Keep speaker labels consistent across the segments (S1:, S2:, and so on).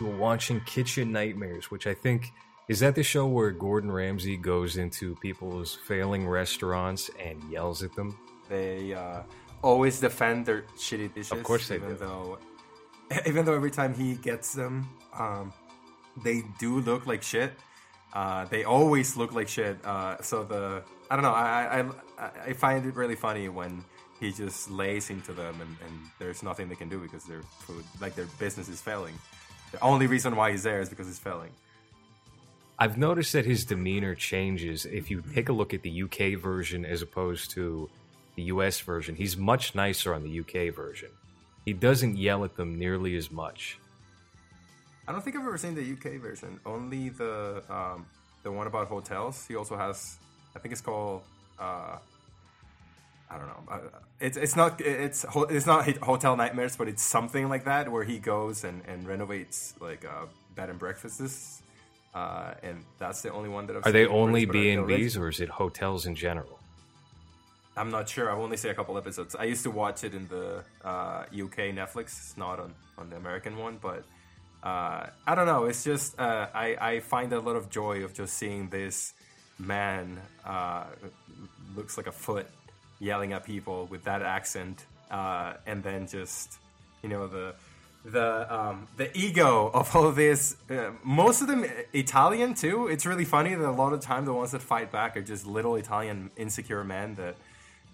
S1: Were watching Kitchen Nightmares, which I think is that the show where Gordon Ramsay goes into people's failing restaurants and yells at them.
S2: They uh, always defend their shitty dishes.
S1: Of course they
S2: even
S1: do.
S2: Though, even though every time he gets them, um, they do look like shit. Uh, they always look like shit. Uh, so the I don't know. I, I I I find it really funny when he just lays into them and, and there's nothing they can do because their food, like their business, is failing. The only reason why he's there is because he's failing.
S1: I've noticed that his demeanor changes if you take a look at the UK version as opposed to the US version. He's much nicer on the UK version. He doesn't yell at them nearly as much.
S2: I don't think I've ever seen the UK version. Only the um, the one about hotels. He also has. I think it's called. Uh, I don't know. Uh, It's it's not it's it's not hotel nightmares, but it's something like that where he goes and, and renovates like uh, bed and breakfasts. Uh, and that's the only one that I've
S1: Are they only B and B's or is it hotels in general?
S2: I'm not sure. I've only seen a couple episodes. I used to watch it in the uh, UK Netflix, not on, on the American one. But uh, I don't know. It's just uh, I I find a lot of joy of just seeing this man uh, looks like a foot yelling at people with that accent, uh, and then just you know the the um, the ego of all this. Uh, most of them Italian too. It's really funny that a lot of time the ones that fight back are just little Italian insecure men that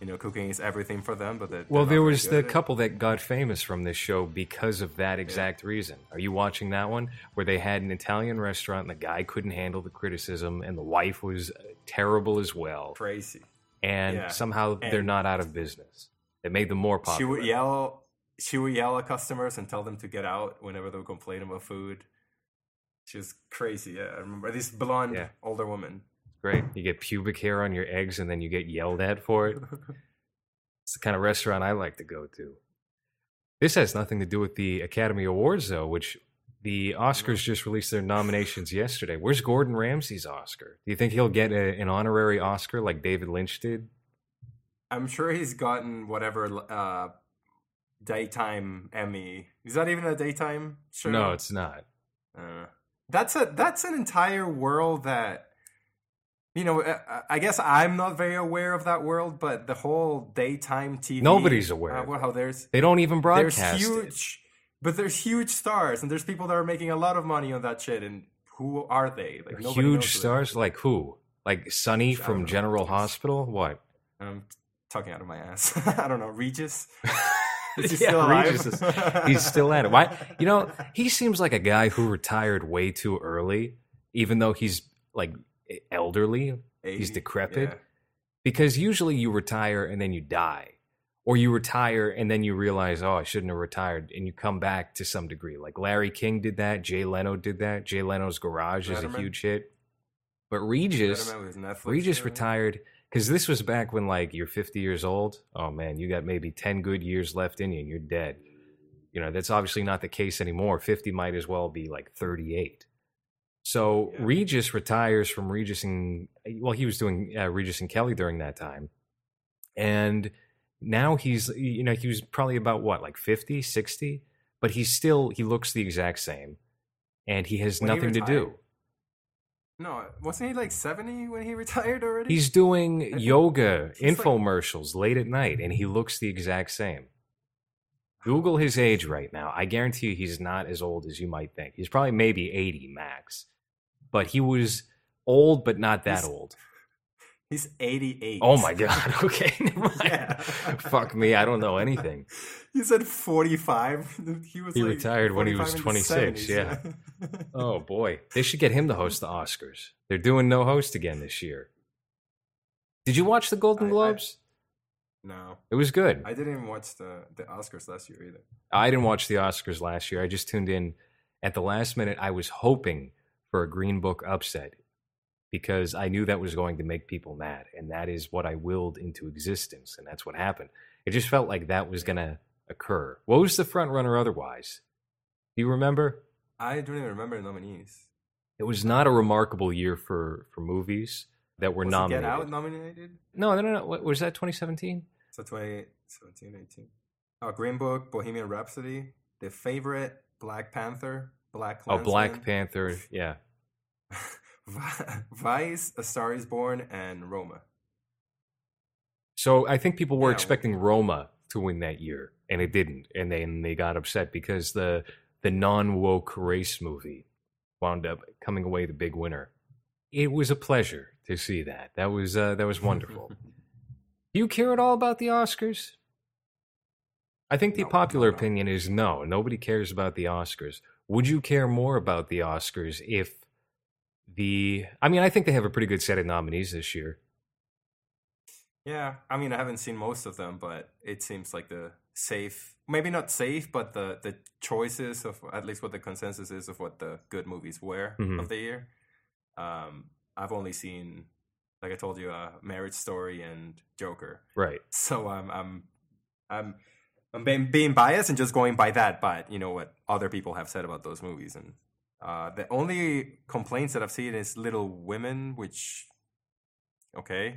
S2: you know cooking is everything for them. But that
S1: Well, there was the couple that got famous from this show because of that exact reason. Are you watching that one where they had an Italian restaurant and the guy couldn't handle the criticism and the wife was uh, terrible as well,
S2: crazy.
S1: And
S2: Yeah.
S1: somehow they're not out of business. It made them more popular.
S2: She would yell. She would yell at customers and tell them to get out whenever they would complain about food. She's crazy. Yeah, I remember this blonde
S1: Yeah.
S2: older woman.
S1: Great. You get pubic hair on your eggs and then you get yelled at for it. It's the kind of restaurant I like to go to. This has nothing to do with the Academy Awards, though, which the Oscars just released their nominations yesterday. Where's Gordon Ramsay's Oscar? Do you think he'll get a, an honorary Oscar like David Lynch did?
S2: I'm sure he's gotten whatever uh, daytime Emmy. Is that even a daytime show?
S1: No, it's not.
S2: Uh, that's a that's an entire world that you know. I, I guess I'm not very aware of that world, but the whole daytime TV.
S1: Nobody's aware
S2: Uh, well, how there's
S1: They don't even
S2: there's
S1: broadcast it.
S2: But there's huge stars, and there's people that are making a lot of money on that shit. And who are they? Like
S1: Huge stars? Like who? Like
S2: Sunny
S1: from
S2: know.
S1: General Hospital? What?
S2: I'm talking out of my ass. I don't know. Regis. Is he
S1: Yeah,
S2: still alive?
S1: Regis is- He's still at it. Why? You know, he seems like a guy who retired way too early, even though he's like elderly. He's decrepit.
S2: yeah.
S1: Because usually you retire and then you die, or you retire and then you realize, oh, I shouldn't have retired, and you come back to some degree. Like Larry King did that. Jay Leno did that. Jay Leno's Garage is a huge hit. But Regis,
S2: Letterman
S1: Regis
S2: show.
S1: retired because this was back when like you're 50 years old. Oh man, you got maybe 10 good years left in you, and you're dead. You know that's obviously not the case anymore. 50 might as well be like 38. So
S2: Yeah.
S1: Regis retires from Regis and well, he was doing uh, Regis and Kelly during that time, and now he's you know he was probably about what like 50, 60, but he's still he looks the exact same, and he has
S2: When he
S1: nothing to do.
S2: No, wasn't he like 70 when he retired already?
S1: He's doing
S2: think
S1: yoga
S2: he's like-
S1: infomercials late at night, and he looks the exact same. Google his age right now. I guarantee you he's not as old as you might think. He's probably maybe 80 max. But he was old, but not that
S2: He's-
S1: old.
S2: He's 88.
S1: Oh my God. Okay.
S2: Yeah.
S1: Fuck me. I don't know anything.
S2: He said 45. He was
S1: He
S2: like
S1: retired when he was
S2: 45 in the
S1: 26,
S2: 70s.
S1: yeah. Oh boy. They should get him to host the Oscars. They're doing no host again this year. Did you watch the Golden
S2: I- I-
S1: Globes?
S2: no,
S1: it was good.
S2: I didn't even watch the, the Oscars last year either.
S1: I didn't watch the Oscars last year. I just tuned in at the last minute. I was hoping for a Green Book upset because I knew that was going to make people mad, and that is what I willed into existence, and that's what happened. It just felt like that was going to occur. What was the front runner otherwise? Do you remember?
S2: I don't even remember nominees.
S1: It was not a remarkable year for for movies that were
S2: was
S1: nominated.
S2: Get Out nominated?
S1: No, no, no, no. What, was that 2017?
S2: So 2017, 18. Oh, Green Book, Bohemian Rhapsody, The Favorite, Black Panther, Black.
S1: Oh, Black Panther. Yeah.
S2: Vice, A Star Is Born, and Roma.
S1: So I think people were
S2: Yeah.
S1: expecting Roma to win that year, and it didn't, and then they got upset because the the non woke race movie wound up coming away the big winner. It was a pleasure to see that. That was uh, that was wonderful. Do you care at all about the Oscars? I think the
S2: No,
S1: popular
S2: no, no.
S1: opinion is no. Nobody cares about the Oscars. Would you care more about the Oscars if the? I mean, I think they have a pretty good set of nominees this year.
S2: Yeah, I mean, I haven't seen most of them, but it seems like the safe, maybe not safe, but the the choices of at least what the consensus is of what the good movies were
S1: Mhm.
S2: of the year. Um, I've only seen, like I told you, uh, Marriage Story and Joker.
S1: Right.
S2: So I'm I'm I'm I'm being, being biased and just going by that. But you know what other people have said about those movies, and uh, the only complaints that I've seen is Little Women, which okay,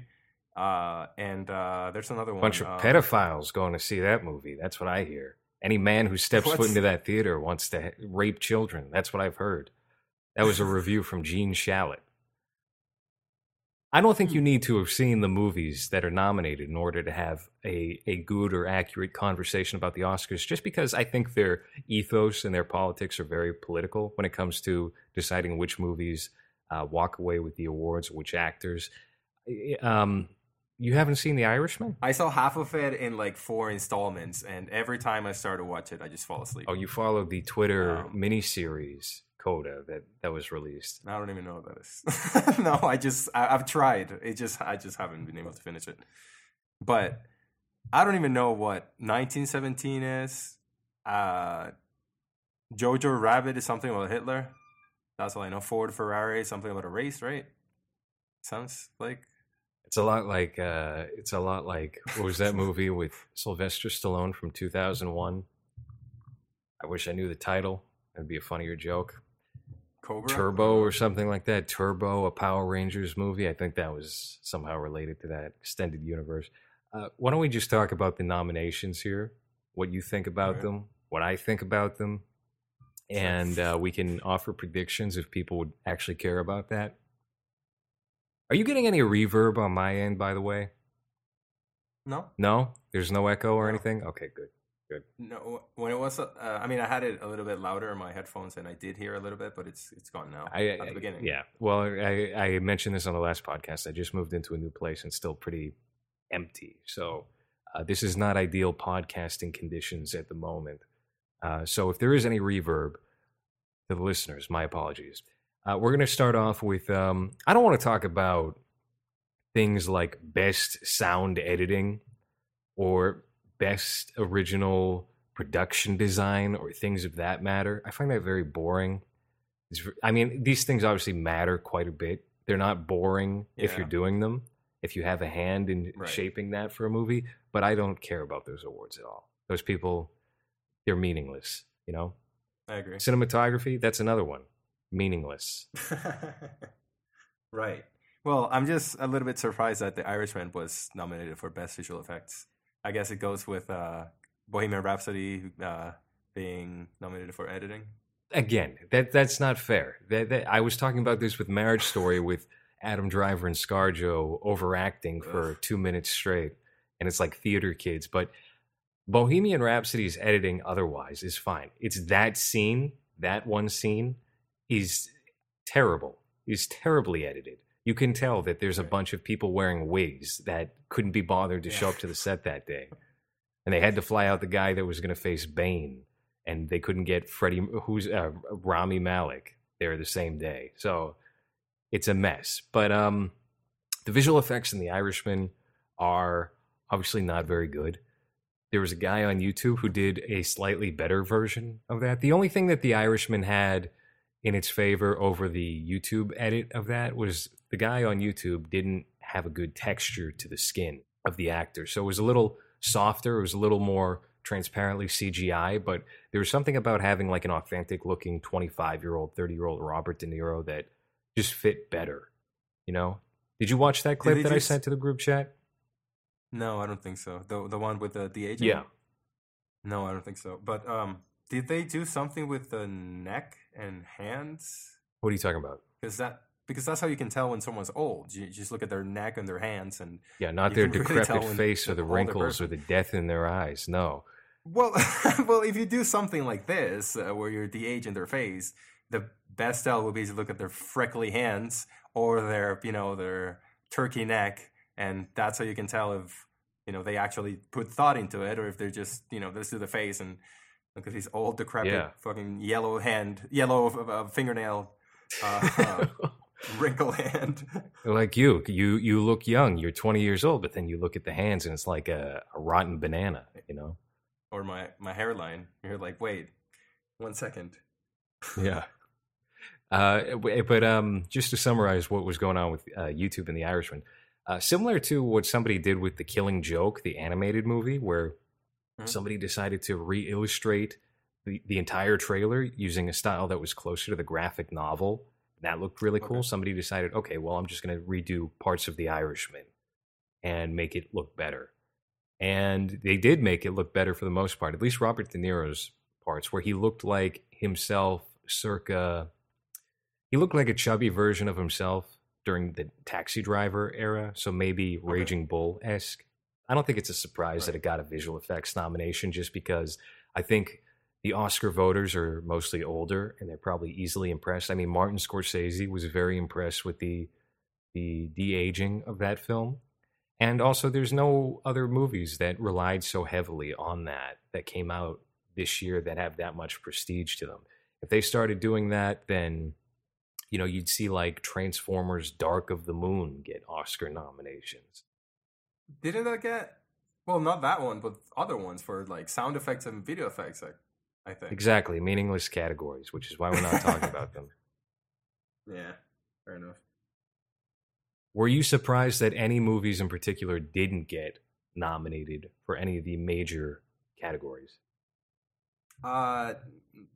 S2: uh, and uh, there's another one.
S1: bunch of
S2: uh,
S1: pedophiles going to see that movie. That's what I hear. Any man who steps foot into that theater wants to ha- rape children. That's what I've heard. That was a review from Gene Shalit. I don't think you need to have seen the movies that are nominated in order to have a, a good or accurate conversation about the Oscars, just because I think their ethos and their politics are very political when it comes to deciding which movies uh, walk away with the awards, which actors. Um, you haven't seen The Irishman?
S2: I saw half of it in like four installments, and every time I start to watch it, I just fall asleep.
S1: Oh, you followed the Twitter
S2: Um,
S1: miniseries Coda that that was released.
S2: I don't even know what that is. no, I just I, I've tried. It just I just haven't been able to finish it. But I don't even know what 1917 is. Uh, Jojo Rabbit is something about Hitler. That's all I know. Ford Ferrari is something about a race, right? Sounds like
S1: It's a lot like uh, it's a lot like what was that movie with Sylvester Stallone from two thousand one? I wish I knew the title. It'd be a funnier joke.
S2: Cobra
S1: Turbo or something like that. Turbo, a Power Rangers movie. I think that was somehow related to that extended universe. Uh, why don't we just talk about the nominations here? What you think about
S2: Alright.
S1: them? What I think about them? And uh, we can offer predictions if people would actually care about that. Are you getting any reverb on my end, by the way?
S2: No,
S1: No, there's no echo or
S2: No.
S1: anything. Okay, good.
S2: No. When it was, uh, I mean, I had it a little bit louder in my headphones, and I did hear a little bit, but it's it's gone now.
S1: I,
S2: at
S1: I-
S2: the beginning,
S1: yeah. Well, I, I mentioned this on the last podcast. I just moved into a new place and still pretty empty. So uh, this is not ideal podcasting conditions at the moment. Uh, so if there is any reverb to the listeners, my apologies. Uh, we're going to start off with. Um, I don't want to talk about things like best sound editing or best original production design or things of that matter. I find that very boring. I mean, these things obviously matter quite a bit. They're not boring if you're doing them, if you have a hand in
S2: Right.
S1: shaping that for a movie, but I don't care about those awards at all. Those people, they're meaningless, you know?
S2: I agree.
S1: Cinematography, that's another one. Meaningless.
S2: right. Well, I'm just a little bit surprised that The Irishman was nominated for Best Visual Effects. I guess it goes with uh, Bohemian Rhapsody uh, being nominated for editing.
S1: Again, that that's not fair. That, that I was talking about this with Marriage Story with Adam Driver and ScarJo overacting for
S2: Ugh.
S1: two minutes straight, and it's like theater kids. But Bohemian Rhapsody's editing otherwise is fine. It's that scene, that one scene, is terrible. Is terribly edited. You can tell that there's a bunch of people wearing wigs that couldn't be bothered to show up to the set that day, and they had to fly out the guy that was going to face Bane and they couldn't get Freddie, who's uh, Rami Malek there the same day. So it's a mess. But um, the visual effects in The Irishman are obviously not very good. There was a guy on YouTube who did a slightly better version of that. The only thing that The Irishman had in its favor over the YouTube edit of that was the guy on YouTube didn't have a good texture to the skin of the actor. So it was a little softer, it was a little more transparently CGI, but there was something about having like an authentic looking 25 year old, 30 year old Robert De Niro that just fit better. You know? Did you watch that clip that I sent to the group chat?
S2: No, I don't think so. The the one with the the agent.
S1: Yeah.
S2: No, I don't think so. But um, did they do something with the neck and hands?
S1: What are you talking about?
S2: Because that because that's how you can tell when someone's old. You just look at their neck and their hands, and
S1: Yeah, not their
S2: can really
S1: decrepit face or the wrinkles or the death in their eyes. No.
S2: well, well, if you do something like this, uh, where you're de-aging their face, the best tell would be to look at their freckly hands or their, you know, their turkey neck, and that's how you can tell if you know they actually put thought into it, or if they're just, you know, let's do the face and look at these old decrepit,
S1: Yeah.
S2: fucking yellow hand, yellow uh, fingernail, uh, uh, wrinkle hand.
S1: like you, you you look young. You're 20 years old, but then you look at the hands and it's like a, a rotten banana. You know?
S2: or my my hairline. You're like, wait, one second.
S1: Yeah. Uh, but um, just to summarize what was going on with uh, YouTube and The Irishman, uh, similar to what somebody did with The Killing Joke, the animated movie, where
S2: Mhm.
S1: somebody decided to re-illustrate the, the entire trailer using a style that was closer to the graphic novel. That looked really cool.
S2: Okay.
S1: Somebody decided, okay, well, I'm just going to redo parts of The Irishman and make it look better. And they did make it look better for the most part, at least Robert De Niro's parts, where he looked like himself circa. He looked like a chubby version of himself during the Taxi Driver era, so maybe Raging Bull esque. I don't think it's a surprise that it got a visual effects nomination just because I think the Oscar voters are mostly older and they're probably easily impressed. I mean, Martin Scorsese was very impressed with the the de aging of that film. And also, there's no other movies that relied so heavily on that that came out this year that have that much prestige to them. If they started doing that, then you know you'd see like Transformers: Dark of the Moon get Oscar nominations.
S2: Didn't that get? Well, not that one, but other ones for like sound effects and video effects. I, I think.
S1: Exactly, meaningless categories, which is why we're not talking about them.
S2: Yeah, fair enough.
S1: Were you surprised that any movies in particular didn't get nominated for any of the major categories?
S2: Uh,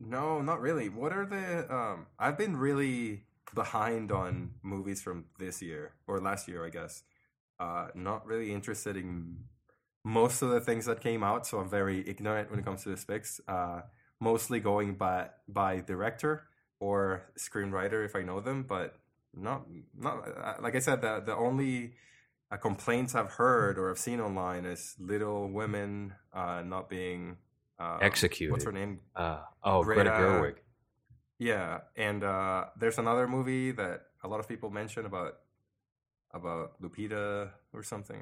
S2: no, not really. What are the? Um, I've been really behind on movies from this year or last year, I guess. Uh, not really interested in most of the things that came out, so I'm very ignorant when it comes to the specs. Uh, mostly going by by director or screenwriter if I know them, but not not uh, like I said. The the only uh, complaints I've heard or I've seen online is Little Women uh, not being um,
S1: Executed.
S2: What's her name?
S1: Uh, oh, Greta,
S2: Greta-
S1: Gerwig.
S2: Yeah, and uh, there's another movie that a lot of people mention about about Lupita or something.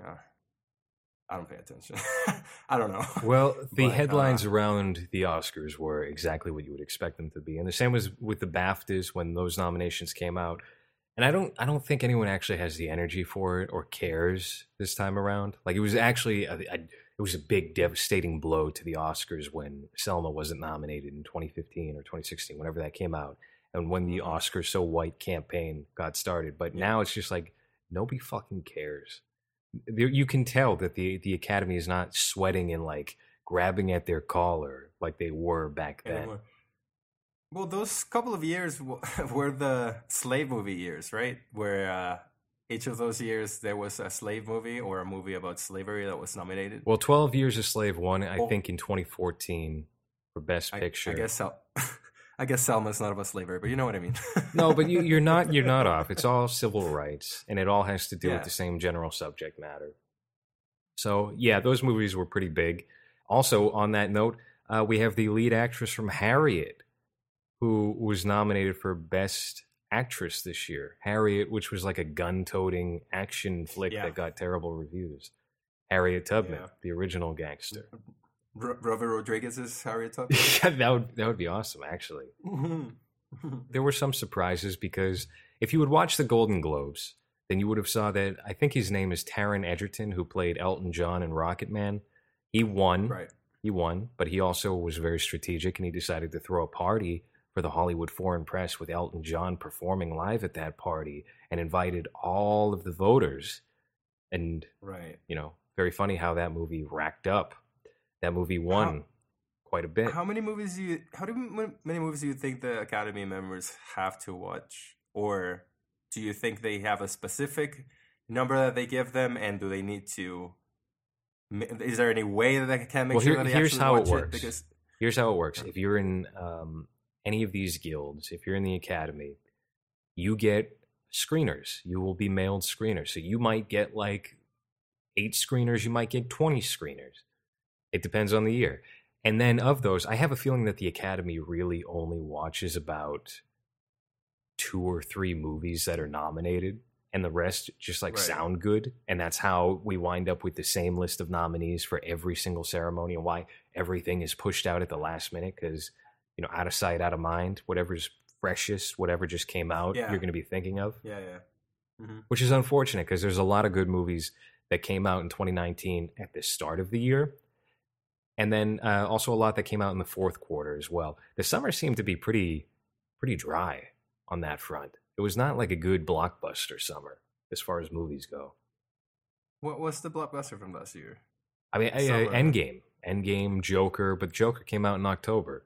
S2: I don't pay attention. I don't know.
S1: Well, the
S2: But,
S1: headlines
S2: uh,
S1: around the Oscars were exactly what you would expect them to be, and the same was with the BAFTAs when those nominations came out. And I don't, I don't think anyone actually has the energy for it or cares this time around. Like it was actually, a, a, it was a big devastating blow to the Oscars when Selma wasn't nominated in 2015 or 2016, whenever that came out, and when the Oscars So White campaign got started. But now it's just like nobody fucking cares. You can tell that the the Academy is not sweating and like grabbing at their collar like they were back then.
S2: Well, those couple of years were the slave movie years, right? Where uh, each of those years there was a slave movie or a movie about slavery that was nominated.
S1: Well, Twelve Years a Slave won, I
S2: Well-
S1: think, in 2014 for Best Picture.
S2: I guess Sel- I guess Selma's not about slavery, but you know what I mean.
S1: no, but you, you're not you're not off. It's all civil rights, and it all has to do
S2: Yeah.
S1: with the same general subject matter. So yeah, those movies were pretty big. Also, on that note, uh, we have the lead actress from Harriet, who was nominated for Best Actress this year. Harriet, which was like a gun-toting action flick
S2: Yeah.
S1: that got terrible reviews. Harriet Tubman,
S2: Yeah.
S1: the original gangster.
S2: R- Robert Rodriguez's Harriet Tubman.
S1: yeah, that would that would be awesome, actually. there were some surprises because if you would watch the Golden Globes, then you would have saw that I think his name is Taron Egerton, who played Elton John in Rocket Man. He won.
S2: right.
S1: He won, but he also was very strategic and he decided to throw a party for the Hollywood foreign press with Elton John performing live at that party and invited all of the voters. And,
S2: Right.
S1: you know, very funny how that movie racked up. That movie won quite a bit.
S2: How many movies do you? How do many movies do you think the Academy members have to watch, or do you think they have a specific number that they give them, and do they need to? Is there any way that they can make
S1: Well,
S2: sure
S1: here-
S2: that they
S1: here's
S2: actually
S1: how it
S2: watch
S1: works.
S2: Because
S1: Here's how it works: if you're in um, any of these guilds, if you're in the academy, you get screeners. You will be mailed screeners. So you might get like eight screeners. You might get twenty screeners. It depends on the year. And then of those, I have a feeling that the Academy really only watches about two or three movies that are nominated and the rest just like
S2: Right.
S1: sound good and that's how we wind up with the same list of nominees for every single ceremony and why everything is pushed out at the last minute because you know out of sight out of mind whatever's freshest whatever just came out
S2: Yeah.
S1: you're going to be thinking of
S2: Yeah, yeah. hmm
S1: which is unfortunate because there's a lot of good movies that came out in 2019 at the start of the year and then uh, also a lot that came out in the fourth quarter as well the summer seemed to be pretty pretty dry on that front it was not like a good blockbuster summer as far as movies go
S2: What was the blockbuster from last year?
S1: i mean I- uh,
S2: Summer.
S1: endgame endgame joker but joker came out in october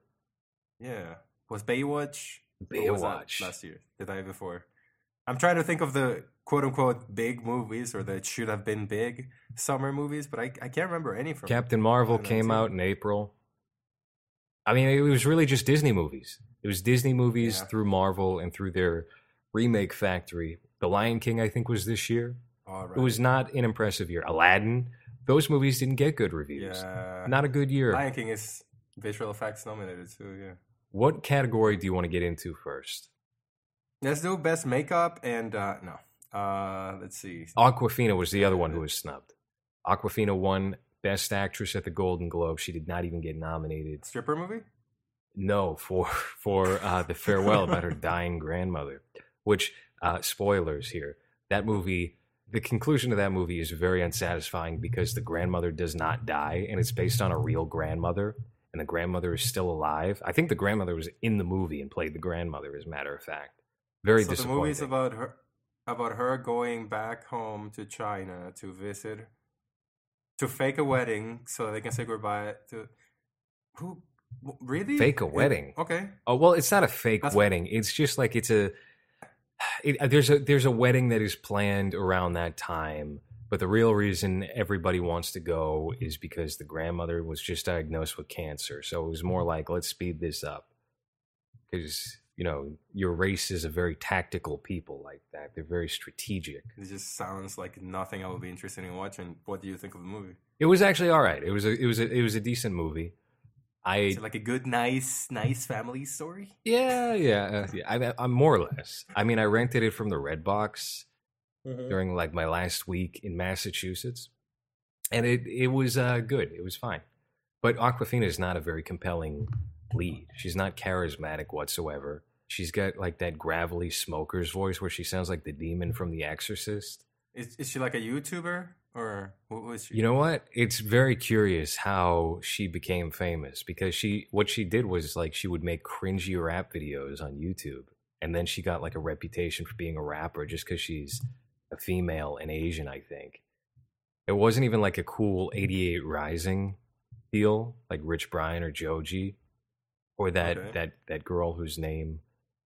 S2: Yeah, was Baywatch? Or was
S1: Baywatch.
S2: last year, the day before. I'm trying to think of the quote unquote big movies or that should have been big summer movies, but I, I can't remember any from.
S1: captain marvel came out in april i mean it was really just disney movies it was disney movies
S2: Yeah.
S1: through marvel and through their remake factory the lion king i think was this year
S2: All right.
S1: It was not an impressive year. Aladdin, those movies didn't get good reviews.
S2: yeah.
S1: Not a good year.
S2: Lion King is visual effects nominated too. Yeah.
S1: What category do you want to get into first?
S2: Let's do best makeup and uh no. Uh let's see.
S1: Awkwafina was the other one who was snubbed. Awkwafina won Best Actress at the Golden Globe. She did not even get nominated.
S2: Stripper movie?
S1: No, for for uh, the farewell about her dying grandmother. Which uh, spoilers here. That movie. The conclusion of that movie is very unsatisfying because the grandmother does not die, and it's based on a real grandmother, and the grandmother is still alive. I think the grandmother was in the movie and played the grandmother, as a matter of fact. Very
S2: so the
S1: disappointing.
S2: movie's about her about her going back home to China to visit to fake a wedding so they can say goodbye to who really
S1: Fake a
S2: It-
S1: wedding?
S2: okay
S1: Oh well, it's not a fake
S2: That's-
S1: wedding. It's just like it's a it, there's a there's a wedding that is planned around that time, but the real reason everybody wants to go is because the grandmother was just diagnosed with cancer. So it was more like let's speed this up because you know your race is a very tactical people like that. They're very strategic.
S2: it just sounds like nothing I would be interested in watching what do you think of the movie
S1: It was actually all right. It was a it was a it was a decent movie. I
S2: is it like a good nice nice family story
S1: Yeah, yeah, uh, yeah. I, I'm more or less. I mean, I rented it from the Redbox during like my last week in Massachusetts, and it it was uh, good. It was fine. But Awkwafina is not a very compelling lead. She's not charismatic whatsoever. She's got like that gravelly smoker's voice where she sounds like the demon from The Exorcist.
S2: is, is she like a YouTuber or what was she
S1: You know what? It's very curious how she became famous because she what she did was like she would make cringy rap videos on YouTube and then she got like a reputation for being a rapper just cuz she's a female and Asian, I think. It wasn't even like a cool 88 Rising deal like Rich Brian or Joji or that
S2: Okay.
S1: that that girl whose name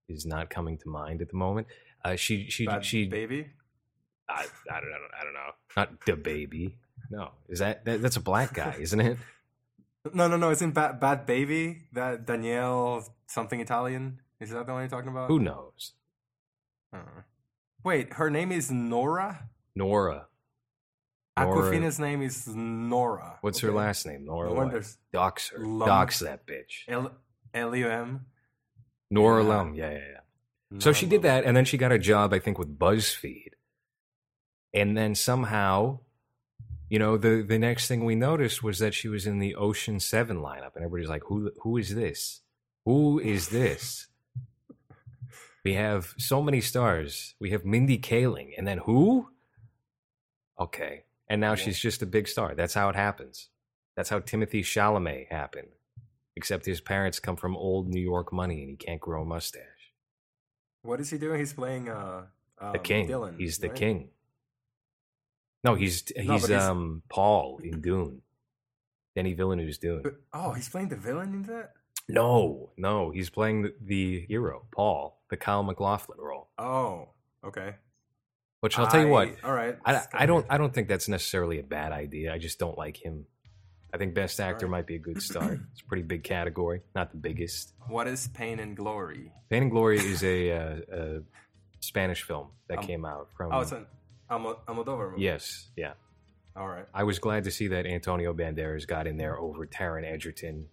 S1: is not coming to mind at the moment. Uh, she she
S2: Bad
S1: she
S2: baby
S1: I, I don't know. I don't know. Not the baby. No, is that, that that's a black guy, isn't it?
S2: no no no Isn't bad bad baby that Danielle something Italian is that the one you're talking about
S1: Who knows?
S2: Uh, wait, her name is Nora.
S1: Nora. Nora.
S2: Awkwafina's name is Nora.
S1: What's her last name? Nora.
S2: No.
S1: Dox her.
S2: Lum.
S1: Dox that bitch.
S2: L U M.
S1: Nora
S2: Yeah.
S1: Lum. Yeah, yeah, yeah. So she did that, and then she got a job, I think, with BuzzFeed. And then somehow, you know, the the next thing we noticed was that she was in the Ocean Seven lineup, and everybody's like, "Who who is this? Who is this?" we have so many stars. We have Mindy Kaling, and then who? Okay, and now
S2: Yeah.
S1: she's just a big star. That's how it happens. That's how Timothée Chalamet happened. Except his parents come from old New York money, and he can't grow a mustache.
S2: What is he doing? He's playing uh um,
S1: The king.
S2: Dylan,
S1: he's the
S2: right?
S1: king. No, he's he's,
S2: No, he's-
S1: um Paul in Dune. Denny Villeneuve's Dune.
S2: But- oh, he's playing the villain in that.
S1: No, no, he's playing the, the hero, Paul, the Kyle MacLachlan role.
S2: Oh, okay.
S1: Which I'll tell you what,
S2: All right.
S1: I, I don't. I don't think that's necessarily a bad idea. I just don't like him. I think Best Actor
S2: Alright.
S1: might be a good start. it's a pretty big category, not the biggest.
S2: What is Pain and Glory?
S1: Pain and Glory is a, uh, a Spanish film that
S2: Um,
S1: came out from.
S2: Oh, it's an Almo- Almodovar movie.
S1: yes, yeah.
S2: All right.
S1: I was glad to see that Antonio Banderas got in there over Taron Egerton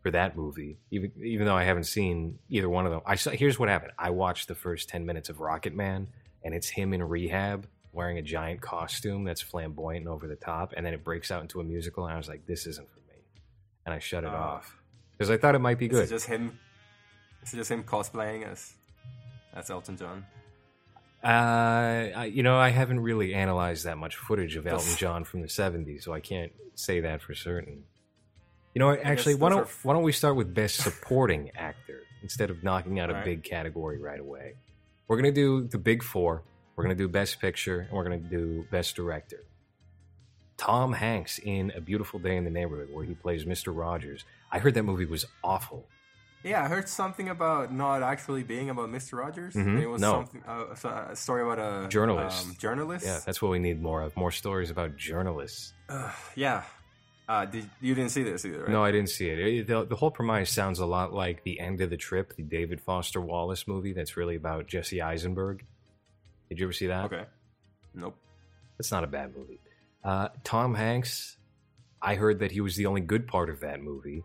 S1: for that movie. Even even though I haven't seen either one of them. I saw, here's what happened. I watched the first ten minutes of Rocket Man, and it's him in rehab wearing a giant costume that's flamboyant and over the top, and then it breaks out into a musical, and I was like, this isn't for me, and I shut it
S2: Uh,
S1: off because I thought it might be
S2: Is
S1: good.
S2: it just him? Is it just him cosplaying as as Elton John?
S1: Uh, I, you know, I haven't really analyzed that much footage of Elton John from the '70s, so I can't say that for certain. You know,
S2: guess
S1: actually, why don't
S2: are
S1: why don't we start with best supporting actor instead of knocking out a big category right away? We're gonna do the big four. We're gonna do best picture, and we're gonna do best director. Tom Hanks in A Beautiful Day in the Neighborhood, where he plays Mr. Rogers. I heard that movie was awful.
S2: Yeah, I heard something about not actually being about Mr. Rogers.
S1: Mhm.
S2: It was
S1: No.
S2: something uh, a story about a
S1: Journalist.
S2: Um, journalist.
S1: Yeah, that's what we need more of. More stories about journalists.
S2: Uh, yeah. Uh, did you didn't see this either? Right?
S1: No, I didn't see it. It- the, the whole premise sounds a lot like the end of the trip, the David Foster Wallace movie. That's really about Jesse Eisenberg. Did you ever see that?
S2: Okay. Nope.
S1: It's not a bad movie. Uh, Tom Hanks. I heard that he was the only good part of that movie,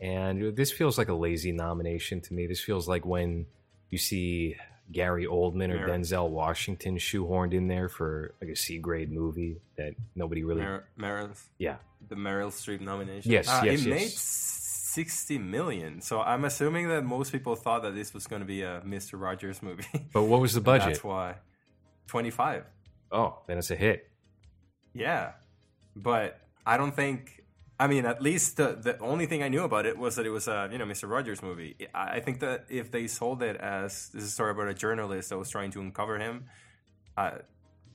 S1: and this feels like a lazy nomination to me. This feels like when you see Gary Oldman or
S2: Mer-
S1: Denzel Washington shoehorned in there for like a C grade movie that nobody really.
S2: Mer- Meryl.
S1: Yeah.
S2: The Meryl Streep nomination.
S1: Yes,
S2: Uh,
S1: yes,
S2: It
S1: yes.
S2: made sixty million. So I'm assuming that most people thought that this was going to be a Mr. Rogers movie.
S1: But what was the budget?
S2: That's why. Twenty-five.
S1: Oh, then it's a hit.
S2: Yeah, but I don't think. I mean, at least the the only thing I knew about it was that it was a you know Mr. Rogers movie. I I think that if they sold it as this is a story about a journalist that was trying to uncover him, I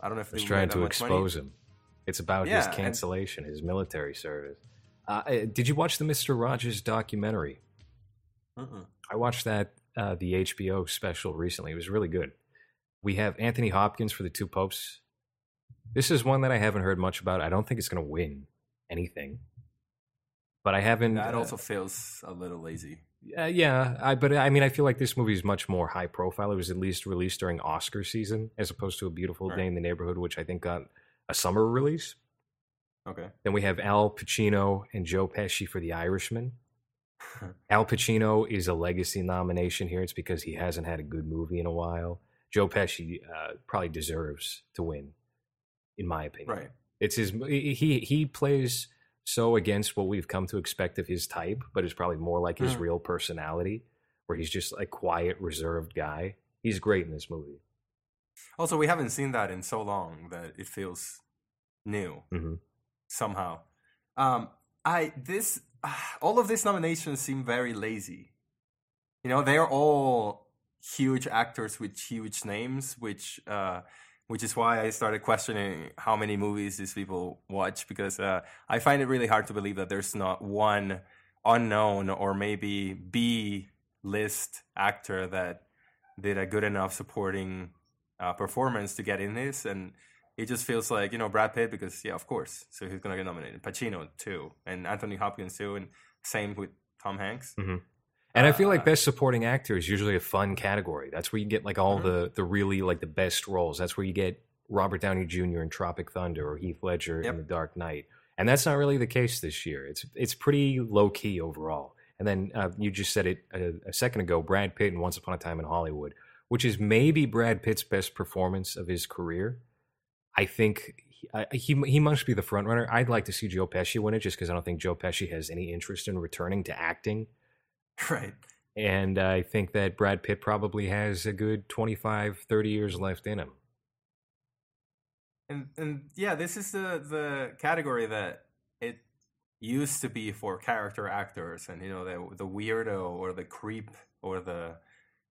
S2: I don't know if they
S1: was
S2: would
S1: trying to
S2: much money.
S1: expose him. It's about
S2: Yeah,
S1: his cancellation, his military service. Uh, uh, did you watch the Mister Rogers documentary?
S2: Mm-mm.
S1: I watched that uh, the HBO special recently. It was really good. We have Anthony Hopkins for the Two Popes. This is one that I haven't heard much about. I don't think it's going to win anything, but I haven't.
S2: That
S1: uh,
S2: also feels a little lazy.
S1: uh, yeah, I but I mean, I feel like this movie is much more high profile. It was at least released during Oscar season, as opposed to A Beautiful
S2: Right.
S1: Day in the Neighborhood, which I think got a summer release.
S2: Okay.
S1: Then we have Al Pacino and Joe Pesci for The Irishman. Al Pacino is a legacy nomination here. It's because he hasn't had a good movie in a while. Joe Pesci uh, probably deserves to win, in my opinion.
S2: Right.
S1: It's his. He he plays so against what we've come to expect of his type, but it's probably more like his
S2: Mm.
S1: real personality, where he's just a quiet, reserved guy. He's great in this movie.
S2: Also, we haven't seen that in so long that it feels new
S1: hmm
S2: somehow. Um, I this all of these nominations seem very lazy. You know, they are all huge actors with huge names, which uh, which is why I started questioning how many movies these people watch because uh, I find it really hard to believe that there's not one unknown or maybe B list actor that did a good enough supporting uh, performance to get in this and it just feels like you know Brad Pitt because yeah, of course. So he's gonna get nominated. Pacino too, and Anthony Hopkins too, and same with Tom Hanks.
S1: And I feel like
S2: Uh,
S1: best supporting actor is usually a fun category. That's where you get like all
S2: Mhm.
S1: the the really like the best roles. That's where you get Robert Downey Jr. in Tropic Thunder or Heath Ledger
S2: Yep.
S1: in The Dark Knight. And that's not really the case this year. It's it's pretty low key overall. And then uh, you just said it a, a second ago, Brad Pitt in Once Upon a Time in Hollywood, which is maybe Brad Pitt's best performance of his career. I think he, he he must be the front runner. I'd like to see Joe Pesci win it, just because I don't think Joe Pesci has any interest in returning to acting.
S2: Right.
S1: And I think that Brad Pitt probably has a good 25, 30 years left in him.
S2: And and yeah, this is the the category that it used to be for character actors, and you know the the weirdo or the creep or the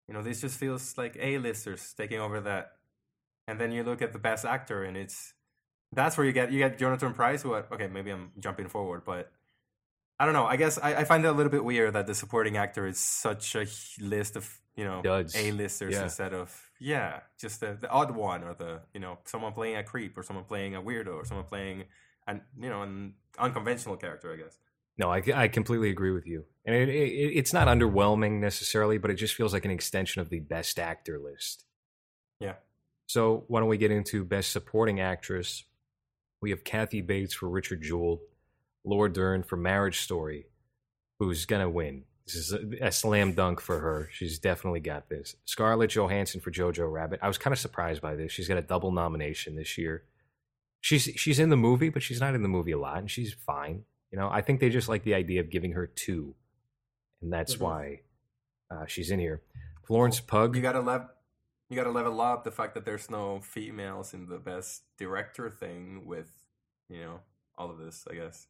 S2: you know this just feels like A listers taking over that. And then you look at the best actor, and it's that's where you get you get Jonathan Pryce. Who okay, maybe I'm jumping forward, but I don't know. I guess I, I find it a little bit weird that the supporting actor is such a list of you know. A listers
S1: Yeah.
S2: instead of yeah, just the, the odd one or the you know someone playing a creep or someone playing a weirdo or someone playing an you know an unconventional character, I guess.
S1: No, I, I completely agree with you, and it, it, it's not underwhelming necessarily, but it just feels like an extension of the best actor list.
S2: Yeah.
S1: So why don't we get into best supporting actress? We have Kathy Bates for Richard Jewell, Laura Dern for Marriage Story, who's gonna win. This is a, a, slam dunk for her. She's definitely got this. Scarlett Johansson for Jojo Rabbit. I was kind of surprised by this. She's got a double nomination this year. She's she's in the movie, but she's not in the movie a lot, and she's fine. You know, I think they just like the idea of giving her two, and that's mm-hmm. why uh, she's in here. Florence Pugh.
S2: You gotta level. You gotta level up the fact that there's no females in the best director thing with, you know, all of this. I guess.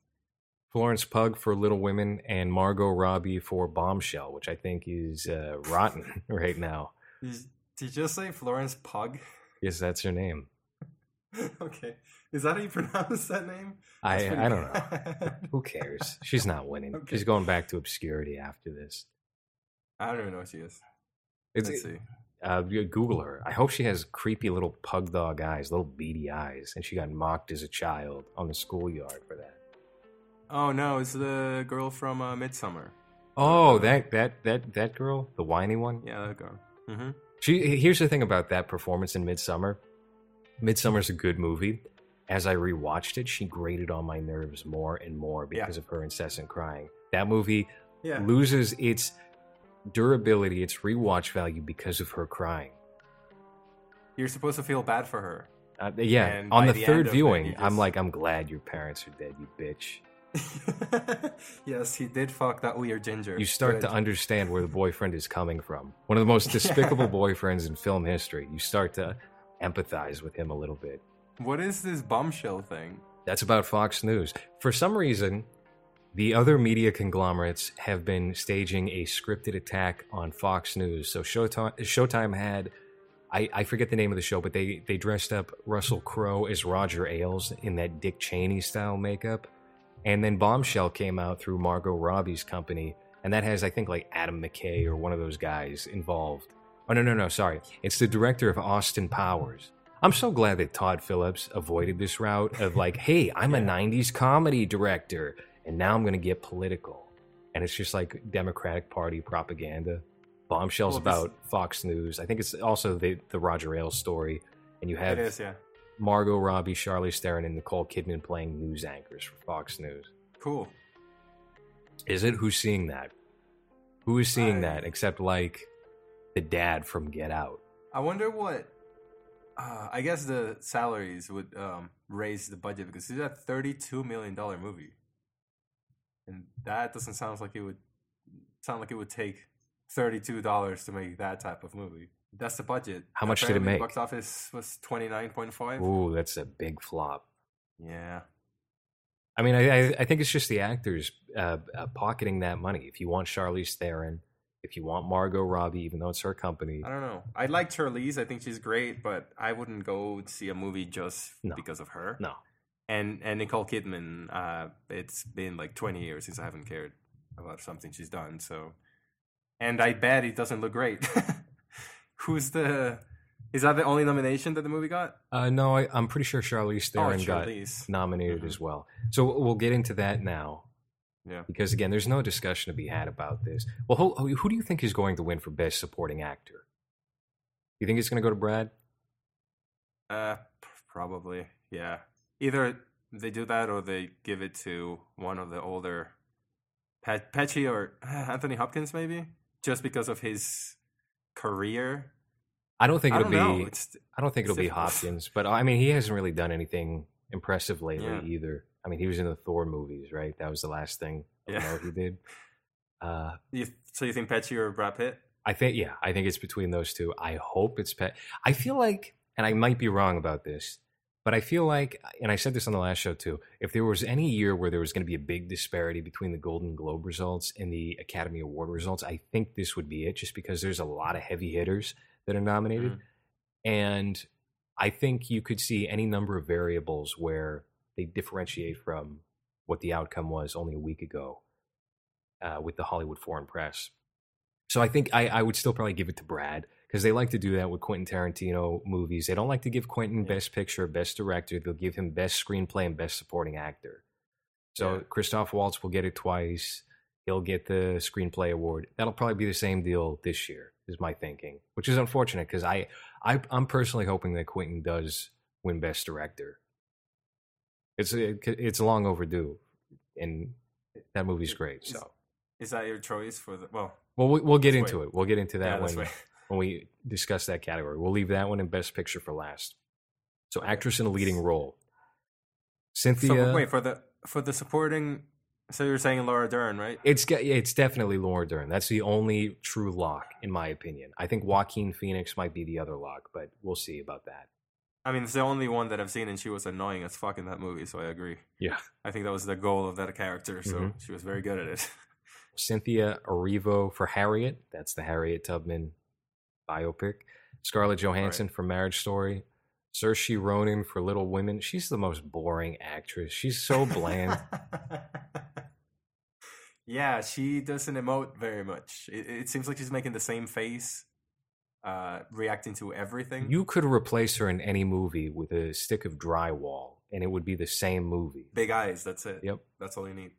S1: Florence Pugh for Little Women and Margot Robbie for Bombshell, which I think is uh, rotten right now.
S2: Did you just say Florence Pugh?
S1: Yes, that's her name.
S2: okay. Is that how you pronounce that name?
S1: I I don't know. Who cares? She's not winning. Okay. She's going back to obscurity after this.
S2: I don't even know what she is.
S1: It's, Let's see. Uh, Google her. I hope she has creepy little pug dog eyes, little beady eyes, and she got mocked as a child on the schoolyard for that.
S2: Oh no, it's the girl from uh, Midsommar.
S1: Oh, that that that that girl, the whiny one.
S2: Yeah, that girl.
S1: Mm-hmm. She. Here's the thing about that performance in Midsommar. Midsommar's a good movie. As I rewatched it, she grated on my nerves more and more because yeah. of her incessant crying. That movie yeah. loses its durability, its rewatch value because of her crying.
S2: You're supposed to feel bad for her.
S1: Uh, yeah, and on the, the third viewing, just... I'm like, I'm glad your parents are dead, you bitch.
S2: yes, he did fuck that weird ginger.
S1: You start Good. to understand where the boyfriend is coming from. One of the most despicable boyfriends in film history. You start to empathize with him a little bit.
S2: What is this bombshell thing?
S1: That's about Fox News. For some reason, the other media conglomerates have been staging a scripted attack on Fox News. So Showtime, Showtime had, I, I forget the name of the show, but they, they dressed up Russell Crowe as Roger Ailes in that Dick Cheney style makeup. And then Bombshell came out through Margot Robbie's company, and that has, I think, like Adam McKay or one of those guys involved. Oh, no, no, no, sorry. It's the director of Austin Powers. I'm so glad that Todd Phillips avoided this route of like, hey, I'm yeah. a 90s comedy director, and now I'm going to get political. And it's just like Democratic Party propaganda. Bombshells well, about Fox News. I think it's also the, the Roger Ailes story. And you have
S2: is, yeah.
S1: Margot Robbie, Charlize Theron, and Nicole Kidman playing news anchors for Fox News.
S2: Cool.
S1: Is it? Who's seeing that? Who is seeing I... that except like the dad from Get Out?
S2: I wonder what. Uh, I guess the salaries would um, raise the budget because it's a thirty-two million dollar movie, and that doesn't sound like it would sound like it would take thirty-two dollars to make that type of movie. That's the budget.
S1: How much did it make?
S2: Box office was twenty nine point five.
S1: Ooh, that's a big flop.
S2: Yeah.
S1: I mean, I I think it's just the actors uh, uh, pocketing that money. If you want Charlize Theron, if you want Margot Robbie, even though it's her company,
S2: I don't know. I like Charlize. I think she's great, but I wouldn't go see a movie just no. because of her.
S1: No.
S2: And and Nicole Kidman, uh, it's been like twenty years since I haven't cared about something she's done. So, and I bet it doesn't look great. Who's the? Is that the only nomination that the movie got?
S1: Uh, no, I, am pretty sure Charlize oh, Theron oh, Charlize. got nominated mm-hmm. as well. So we'll get into that now.
S2: Yeah.
S1: Because again, there's no discussion to be had about this. Well, who, who do you think is going to win for Best Supporting Actor? You think it's going to go to Brad?
S2: Uh, probably. Yeah. Either they do that or they give it to one of the older Pat- Pesci or Anthony Hopkins, maybe, just because of his career.
S1: I don't think it'll I don't be. I don't think it'll be Hopkins, but I mean, he hasn't really done anything impressive lately yeah. either. I mean, he was in the Thor movies, right? That was the last thing yeah. he did.
S2: Uh, you, so you think Pesci or Brad Pitt?
S1: I think yeah, I think it's between those two. I hope it's Pet. I feel like, and I might be wrong about this, but I feel like, and I said this on the last show too, if there was any year where there was going to be a big disparity between the Golden Globe results and the Academy Award results, I think this would be it, just because there's a lot of heavy hitters that are nominated. Mm-hmm. And I think you could see any number of variables where they differentiate from what the outcome was only a week ago uh, with the Hollywood Foreign Press. So I think I, I would still probably give it to Brad because they like to do that with Quentin Tarantino movies. They don't like to give Quentin
S2: Yeah.
S1: Best Picture, Best Director. They'll give him Best Screenplay and Best Supporting Actor. So
S2: Yeah.
S1: Christoph Waltz will get it twice. He'll get the Screenplay Award. That'll probably be the same deal this year, is my thinking, which is unfortunate because I, I, I'm personally hoping that Quentin does win Best Director. It's it's long overdue, and that movie's great. So,
S2: Is that your choice for the? Well,
S1: well, we- we'll get into
S2: wait.
S1: it. We'll get into that
S2: that's
S1: when. When we discuss that category. We'll leave that one in Best Picture for last. So, actress in a leading role.
S2: So
S1: Cynthia.
S2: wait for the for the supporting. So you're saying Laura Dern, right?
S1: It's it's definitely Laura Dern. That's the only true lock, in my opinion. I think Joaquin Phoenix might be the other lock, but we'll see about that.
S2: I mean, it's the only one that I've seen, and she was annoying as fuck in that movie. So I agree.
S1: Yeah.
S2: I think that was the goal of that character. So
S1: Mhm.
S2: she was very good at it.
S1: Cynthia Erivo for Harriet. That's the Harriet Tubman biopic. Scarlett Johansson for Marriage Story. Saoirse Ronan for Little Women. She's the most boring actress. She's so bland.
S2: yeah, she doesn't emote very much. It, it seems like she's making the same face, uh, reacting to everything.
S1: you could replace her in any movie with a stick of drywall, and it would be the same movie.
S2: Big eyes. That's it.
S1: Yep.
S2: That's all you need.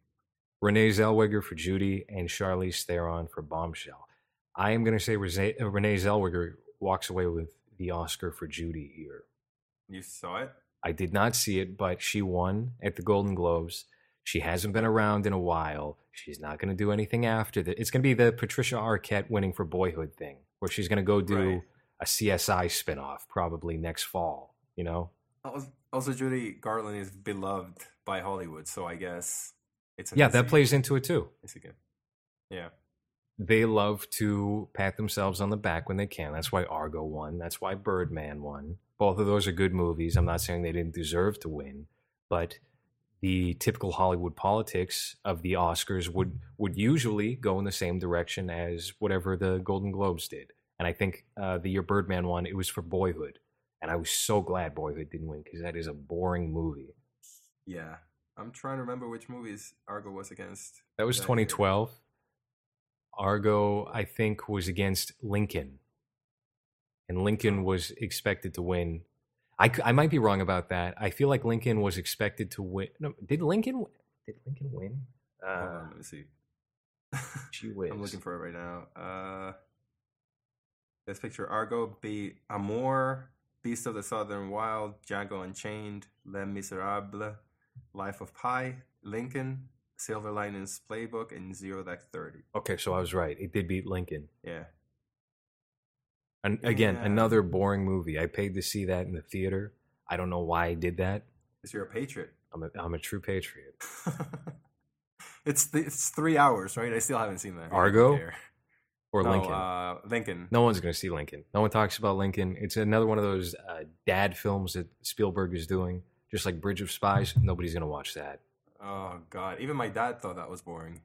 S1: Renee Zellweger for Judy and Charlize Theron for Bombshell. I am going to say uh, Renee Zellweger walks away with the Oscar for Judy here.
S2: You saw it.
S1: I did not see it, but she won at the Golden Globes. She hasn't been around in a while. She's not going to do anything after that. It's going to be the Patricia Arquette winning for Boyhood thing, where she's going to go do
S2: Right.
S1: a CSI spinoff probably next fall. You know,
S2: Also, Judy Garland is beloved by Hollywood, so I guess it's
S1: yeah, that plays into it too.
S2: It's a good. Yeah.
S1: They love to pat themselves on the back when they can. That's why Argo won. That's why Birdman won. Both of those are good movies. I'm not saying they didn't deserve to win, but the typical Hollywood politics of the Oscars would would usually go in the same direction as whatever the Golden Globes did. And I think uh, the year Birdman won, it was for Boyhood, and I was so glad Boyhood didn't win because that is a boring movie.
S2: Yeah. I'm trying to remember which movies Argo was against.
S1: That was
S2: That year.
S1: 2012. Argo, I think, was against Lincoln, and Lincoln was expected to win. I, I might be wrong about that. I feel like Lincoln was expected to win. No, did Lincoln? Did Lincoln win? Uh,
S2: let me see.
S1: She whiz.
S2: I'm looking for it right now. Uh, this picture: Argo, Be Amour, Beast of the Southern Wild, Django Unchained, Les Miserables, Life of Pi, Lincoln, Silver Linings Playbook, and Zero Dark Thirty.
S1: Okay, so I was right. It did beat Lincoln.
S2: Yeah.
S1: And again,
S2: Yeah.
S1: another boring movie. I paid to see that in the theater. I don't know why I did that.
S2: Because you're a patriot.
S1: I'm a, I'm a true patriot.
S2: it's th- it's three hours, right? I still haven't seen that.
S1: Argo? Or
S2: no,
S1: Lincoln.
S2: Uh, Lincoln.
S1: No one's going to see Lincoln. No one talks about Lincoln. It's another one of those uh, dad films that Spielberg is doing, just like Bridge of Spies. Nobody's going to watch that.
S2: Oh God! Even my dad thought that was boring.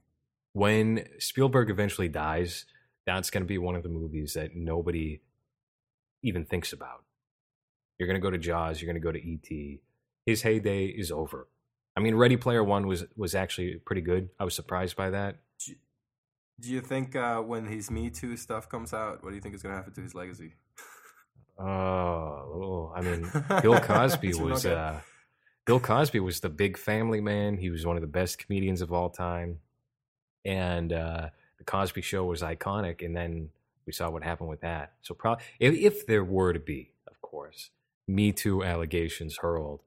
S1: When Spielberg eventually dies, that's going to be one of the movies that nobody even thinks about. You're going to go to Jaws. You're going to go to E.T. His heyday is over. I mean, Ready Player One was was actually pretty good. I was surprised by that.
S2: Do you think uh, when his Me Too stuff comes out, what do you think is going to happen to his legacy?
S1: Oh, oh, I mean, Bill Cosby was uh, Bill Cosby was the big family man. He was one of the best comedians of all time, and uh, the Cosby Show was iconic. And then we saw what happened with that. So, if, if there were to be, of course, Me Too allegations hurled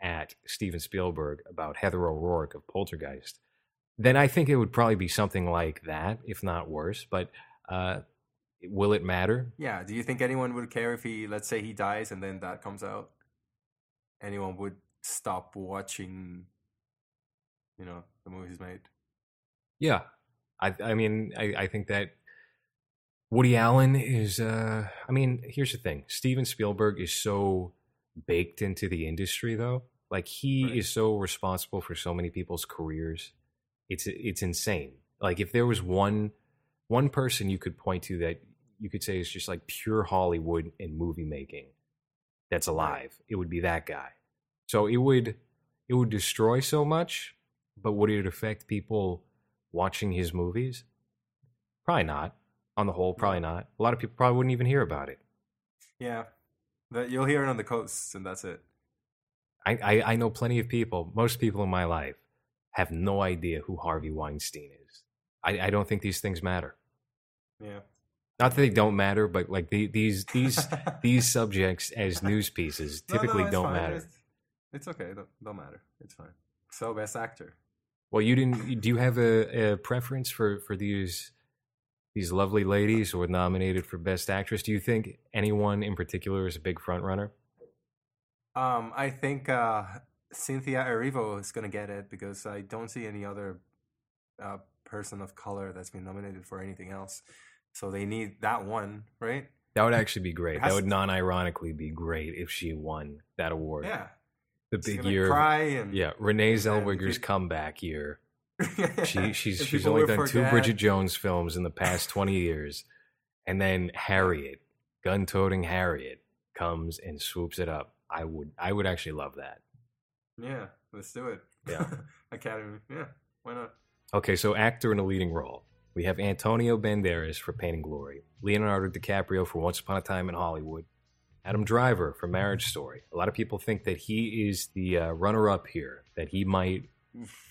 S1: at Steven Spielberg about Heather O'Rourke of Poltergeist, then I think it would probably be something like that, if not worse. But uh, will it matter?
S2: Yeah. Do you think anyone would care if he, let's say, he dies and then that comes out? Anyone would stop watching, you know, the movies made.
S1: Yeah, I I mean I, I think that Woody Allen is. Uh, I mean, here's the thing: Steven Spielberg is so baked into the industry, though. Like he
S2: Right.
S1: is so responsible for so many people's careers. It's it's insane. Like if there was one one person you could point to that you could say is just like pure Hollywood and movie making that's alive, it would be that guy. So it would it would destroy so much, but would it affect people watching his movies? Probably not. On the whole, probably not. A lot of people probably wouldn't even hear about it.
S2: Yeah, that you'll hear it on the coasts, and that's it.
S1: I, I, I know plenty of people, most people in my life, have no idea who Harvey Weinstein is. I, I don't think these things matter.
S2: Yeah.
S1: Not that they don't matter, but like the, these these these subjects as news pieces
S2: No, no,
S1: typically don't
S2: fine.
S1: matter.
S2: It's, it's okay. Don't, don't matter. It's fine. So best actor.
S1: Well, you didn't. Do you have a, a preference for for these these lovely ladies who were nominated for best actress? Do you think anyone in particular is a big front runner?
S2: Um, I think uh, Cynthia Erivo is gonna get it because I don't see any other uh, person of color that's been nominated for anything else. So they need that one, right?
S1: That would actually be great. That would non-ironically be great if she won that award.
S2: Yeah.
S1: The big year.
S2: Cry and
S1: yeah, Renee
S2: and
S1: Zellweger's
S2: peop-
S1: comeback year. She she's she's only done two. Bridget Jones films in the past twenty years, and then Harriet, gun-toting Harriet, comes and swoops it up. I would I would actually love that.
S2: Yeah, let's do it.
S1: Yeah.
S2: Academy. Yeah, why not?
S1: Okay, so actor in a leading role. We have Antonio Banderas for Pain and Glory, Leonardo DiCaprio for Once Upon a Time in Hollywood, Adam Driver for Marriage Story. A lot of people think that he is the uh, runner-up here, that he might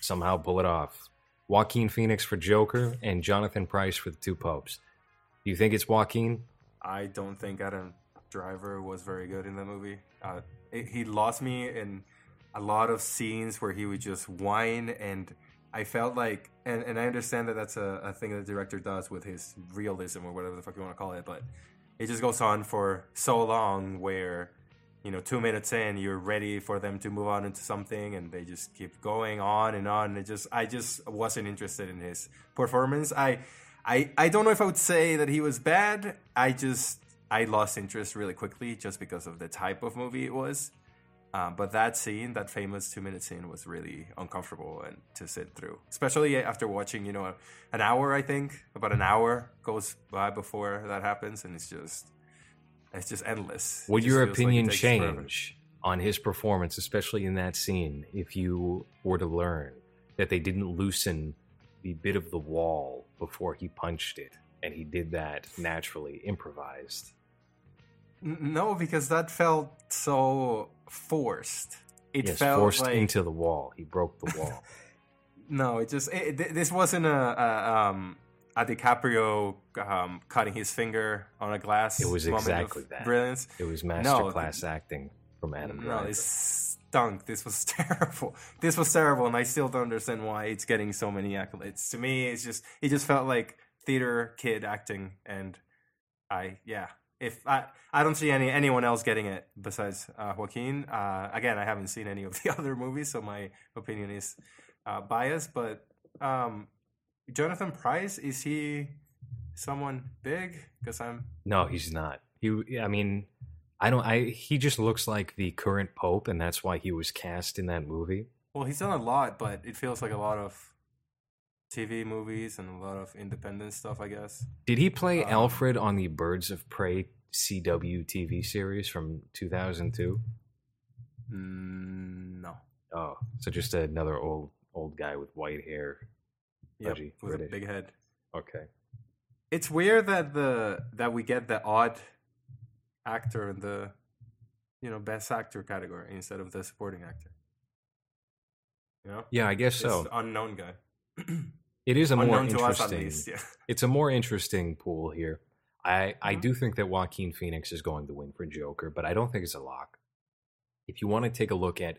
S1: somehow pull it off. Joaquin Phoenix for Joker and Jonathan Pryce for The Two Popes. Do you think it's Joaquin?
S2: I don't think Adam Driver was very good in the movie. Uh, it, he lost me in a lot of scenes where he would just whine, and I felt like, and, and I understand that that's a, a thing that the director does with his realism or whatever the fuck you want to call it, but it just goes on for so long where, you know, two minutes in, you're ready for them to move on into something, and they just keep going on and on. It just, I just wasn't interested in his performance. I, I, I don't know if I would say that he was bad. I just, I lost interest really quickly just because of the type of movie it was. Um, but that scene, that famous two minute scene, was really uncomfortable and to sit through, especially after watching, you know, an hour. I think about an hour goes by before that happens, and it's just, it's just endless.
S1: Would
S2: just
S1: your
S2: like
S1: opinion
S2: forever.
S1: change on his performance, especially in that scene, if you were to learn that they didn't loosen the bit of the wall before he punched it and he did that naturally, improvised?
S2: No, because that felt so forced. It
S1: yes,
S2: felt
S1: forced
S2: like
S1: into the wall. He broke the wall.
S2: No, it just it, th- this wasn't a, a um a DiCaprio um cutting his finger on a glass.
S1: It was exactly that.
S2: brilliance.
S1: it was
S2: No,
S1: masterclass acting from Adam
S2: No,
S1: Driver.
S2: it stunk. This was terrible. This was terrible, and I still don't understand why it's getting so many accolades. To me, it's just it just felt like theater kid acting, and I yeah. If I I don't see any anyone else getting it besides uh, Joaquin. Uh, again, I haven't seen any of the other movies, so my opinion is uh, biased. But um, Jonathan Pryce is he someone big? Because I'm
S1: No, he's not. He, I mean, I don't. I he just looks like the current pope, and that's why he was cast in that movie.
S2: Well, he's done a lot, but it feels like a lot of TV movies and a lot of independent stuff, I guess.
S1: Did he play
S2: Um,
S1: Alfred on the Birds of Prey CW TV series from 2002?
S2: Mm, no.
S1: Oh, so just another old old guy with white hair.
S2: Yep, with a big head.
S1: Okay.
S2: It's weird that the that we get the odd actor in the you know best actor category instead of the supporting actor. You know,
S1: Yeah, I guess so.
S2: Unknown guy.
S1: It is a more
S2: unknown
S1: interesting.
S2: least. Yeah.
S1: It's a more interesting pool here. I I
S2: Mhm.
S1: do think that Joaquin Phoenix is going to win for Joker, but I don't think it's a lock. If you want to take a look at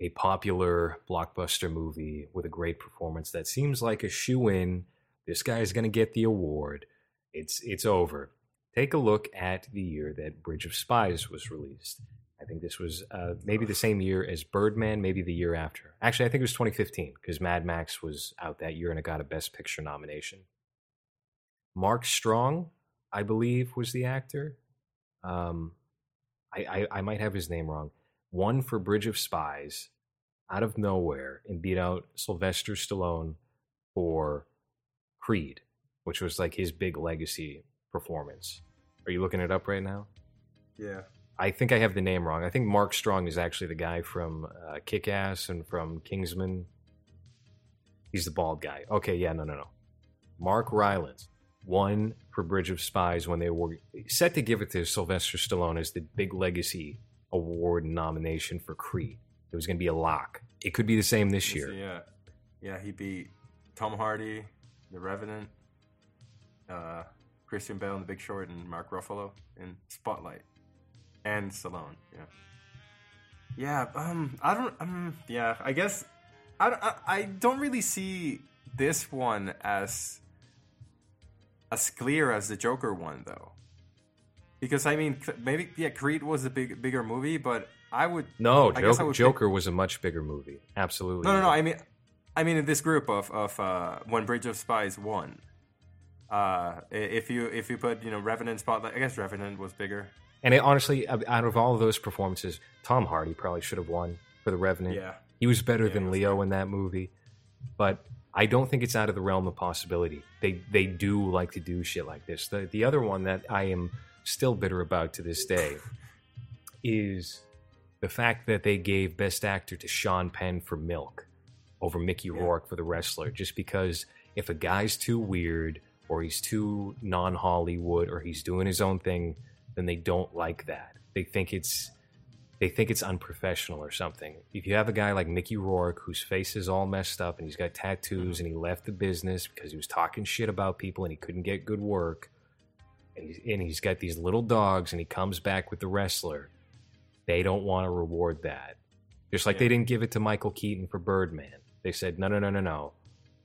S1: a popular blockbuster movie with a great performance that seems like a shoe in, this guy is going to get the award. It's it's over. Take a look at the year that Bridge of Spies was released. I think this was uh, maybe the same year as Birdman, maybe the year after. Actually, I think it was 2015 because Mad Max was out that year and it got a Best Picture nomination. Mark Strong, I believe, was the actor. Um, I, I, I might have his name wrong. Won for Bridge of Spies out of nowhere and beat out Sylvester Stallone for Creed, which was like his big legacy performance. Are you looking it up right now?
S2: Yeah.
S1: I think I have the name wrong. I think Mark Strong is actually the guy from uh, Kick Ass and from Kingsman. He's the bald guy. Okay, yeah, no, no, no. Mark Rylance won for Bridge of Spies when they were set to give it to Sylvester Stallone as the big legacy award nomination for Creed. It was going to be a lock. It could be the same this year.
S2: Yeah, yeah. He beat Tom Hardy, The Revenant, uh, Christian Bale in The Big Short, and Mark Ruffalo in Spotlight, and Stallone. Yeah. Yeah. Um. I don't. Um. Yeah. I guess. I. don't- I, I don't really see this one as as clear as the Joker one, though. Because I mean, maybe yeah, Creed was a big bigger movie, but I would
S1: No,
S2: I
S1: Joker,
S2: would
S1: Joker was a much bigger movie. Absolutely.
S2: No, no, no. I mean, I mean, in this group of of uh, when Bridge of Spies won, uh, if you if you put you know Revenant Spotlight, I guess Revenant was bigger.
S1: And it, honestly, out of all of those performances, Tom Hardy probably should have won for The Revenant.
S2: Yeah,
S1: He was better
S2: Yeah,
S1: than Leo in that movie, but I don't think it's out of the realm of possibility. They they do like to do shit like this. The the other one that I am still bitter about to this day is the fact that they gave Best Actor to Sean Penn for Milk over Mickey
S2: Yeah.
S1: Rourke for The Wrestler, just because if a guy's too weird or he's too non Hollywood or he's doing his own thing, then they don't like that. They think it's they think it's unprofessional or something. If you have a guy like Mickey Rourke whose face is all messed up and he's got tattoos and he left the business because he was talking shit about people and he couldn't get good work, and he's, and he's got these little dogs and he comes back with the wrestler, they don't want to reward that. Just like they didn't give it to Michael Keaton for Birdman. They said, no, no, no, no, no.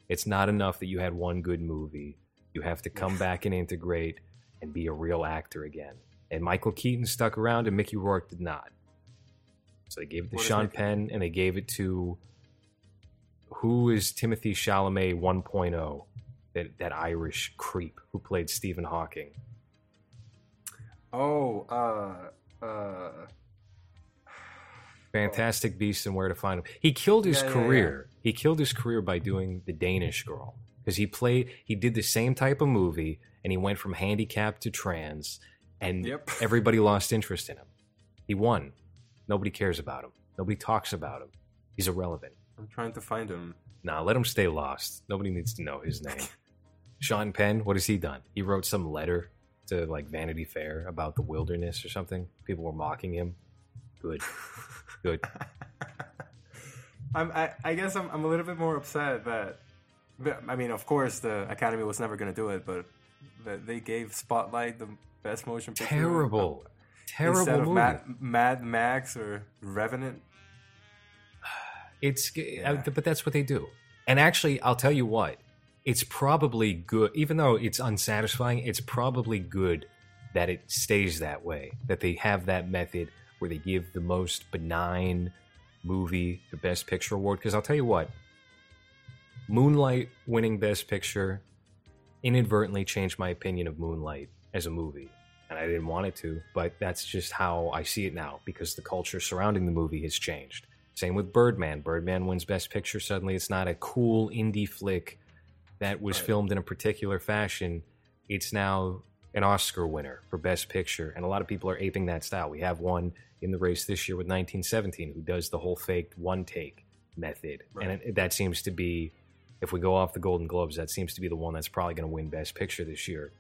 S1: It's not enough that you had one good movie. You have to come back and integrate and be a real actor again. And Michael Keaton stuck around and Mickey Rourke did not. So they gave it to
S2: What
S1: Sean Penn and they gave it to who is Timothée Chalamet 1.0, that, that Irish creep who played Stephen Hawking.
S2: Oh, uh, uh,
S1: Fantastic Beasts and Where to Find Him. He killed his
S2: Yeah, yeah,
S1: career. He killed his career by doing The Danish Girl because he played. He did the same type of movie, and he went from handicapped to trans, and
S2: Yep.
S1: everybody lost interest in him. He won. Nobody cares about him. Nobody talks about him. He's irrelevant.
S2: I'm trying to find him.
S1: Nah, let him stay lost. Nobody needs to know his name. Sean Penn, what has he done? He wrote some letter to like Vanity Fair about the wilderness or something. People were mocking him. Good. Good.
S2: I'm, I, I guess I'm, I'm a little bit more upset that, but, I mean, of course, the Academy was never going to do it, but that they gave Spotlight the best motion picture.
S1: Terrible. Terrible
S2: Instead of
S1: movie.
S2: Mad, Mad Max or Revenant.
S1: It's
S2: Yeah.
S1: uh, but that's what they do. And actually, I'll tell you what. It's probably good even though it's unsatisfying, it's probably good that it stays that way. That they have that method where they give the most benign movie the best picture award because I'll tell you what. Moonlight winning best picture inadvertently changed my opinion of Moonlight as a movie. And I didn't want it to, but that's just how I see it now because the culture surrounding the movie has changed. Same with Birdman. Birdman wins Best Picture. Suddenly, it's not a cool indie flick that was
S2: Right.
S1: filmed in a particular fashion. It's now an Oscar winner for Best Picture, and a lot of people are aping that style. We have one in the race this year with 1917 who does the whole faked one take method, and
S2: Right.
S1: it, that seems to be, if we go off the Golden Globes, that seems to be the one that's probably going to win Best Picture this year,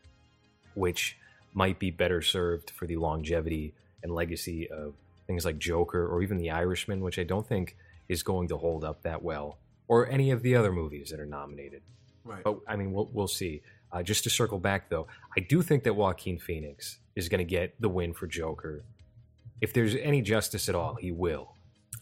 S1: which might be better served for the longevity and legacy of things like Joker or even The Irishman, which I don't think is going to hold up that well, or any of the other movies that are nominated.
S2: Right.
S1: But I mean, we'll, we'll see. Uh, just to circle back, though, I do think that Joaquin Phoenix is going to get the win for Joker. If there's any justice at all, he will.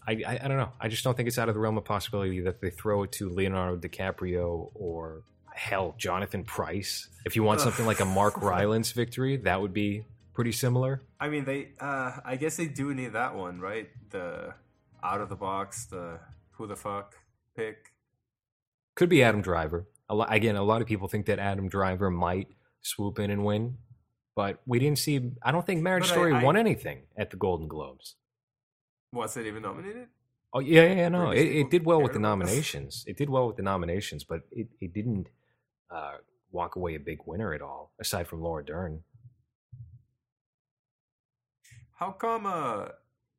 S1: I, I, I don't know. I just don't think it's out of the realm of possibility that they throw it to Leonardo DiCaprio or hell, Jonathan Pryce. If you want something like a Mark Rylance victory, that would be pretty similar.
S2: I mean, they. Uh, I guess they do need that one, right? The out of the box, the who the fuck pick.
S1: Could be Adam Driver. A again, a lot of people think that Adam Driver might swoop in and win, but we didn't see. I don't think Marriage
S2: But
S1: Story
S2: I-
S1: won anything at the Golden Globes.
S2: Was it even nominated?
S1: Oh yeah, yeah, yeah, no, it, it did well with the
S2: cared about this?
S1: nominations. It did well with the nominations, but it, it didn't uh, walk away a big winner at all, aside from Laura Dern.
S2: How come? Uh,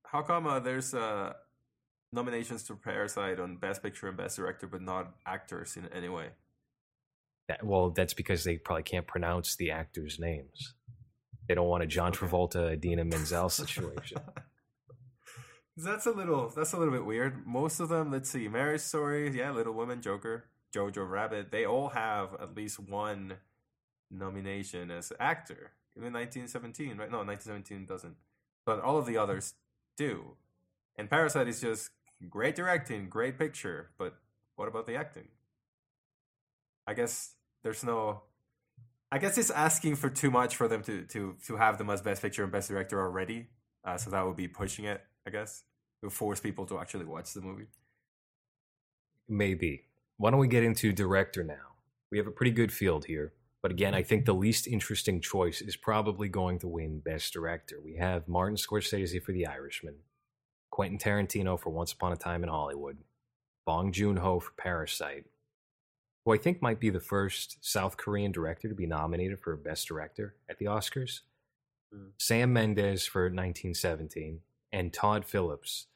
S2: how come? Uh, there's uh, nominations to Parasite on Best Picture and Best Director, but not actors in any way.
S1: That, well, that's because they probably can't pronounce the actors' names. They don't want a John. Travolta, Idina Menzel situation.
S2: that's a little that's a little bit weird. Most of them, let's see, Marriage Story, yeah, Little Women, Joker, Jojo Rabbit, they all have at least one nomination as actor. Even 1917, right? No, 1917 doesn't. But all of the others do. And Parasite is just great directing, great picture, but what about the acting? I guess there's no I guess it's asking for too much for them to to to have them as best picture and best director already. Uh, so that would be pushing it, I guess. Would force people to actually watch the movie.
S1: Maybe. Why don't we get into director now? We have a pretty good field here. But again, I think the least interesting choice is probably going to win Best Director. We have Martin Scorsese for The Irishman, Quentin Tarantino for Once Upon a Time in Hollywood, Bong Joon Ho for Parasite, who I think might be the first South Korean director to be nominated for Best Director at the Oscars,
S2: Mm.
S1: Sam Mendes for 1917, and Todd Phillips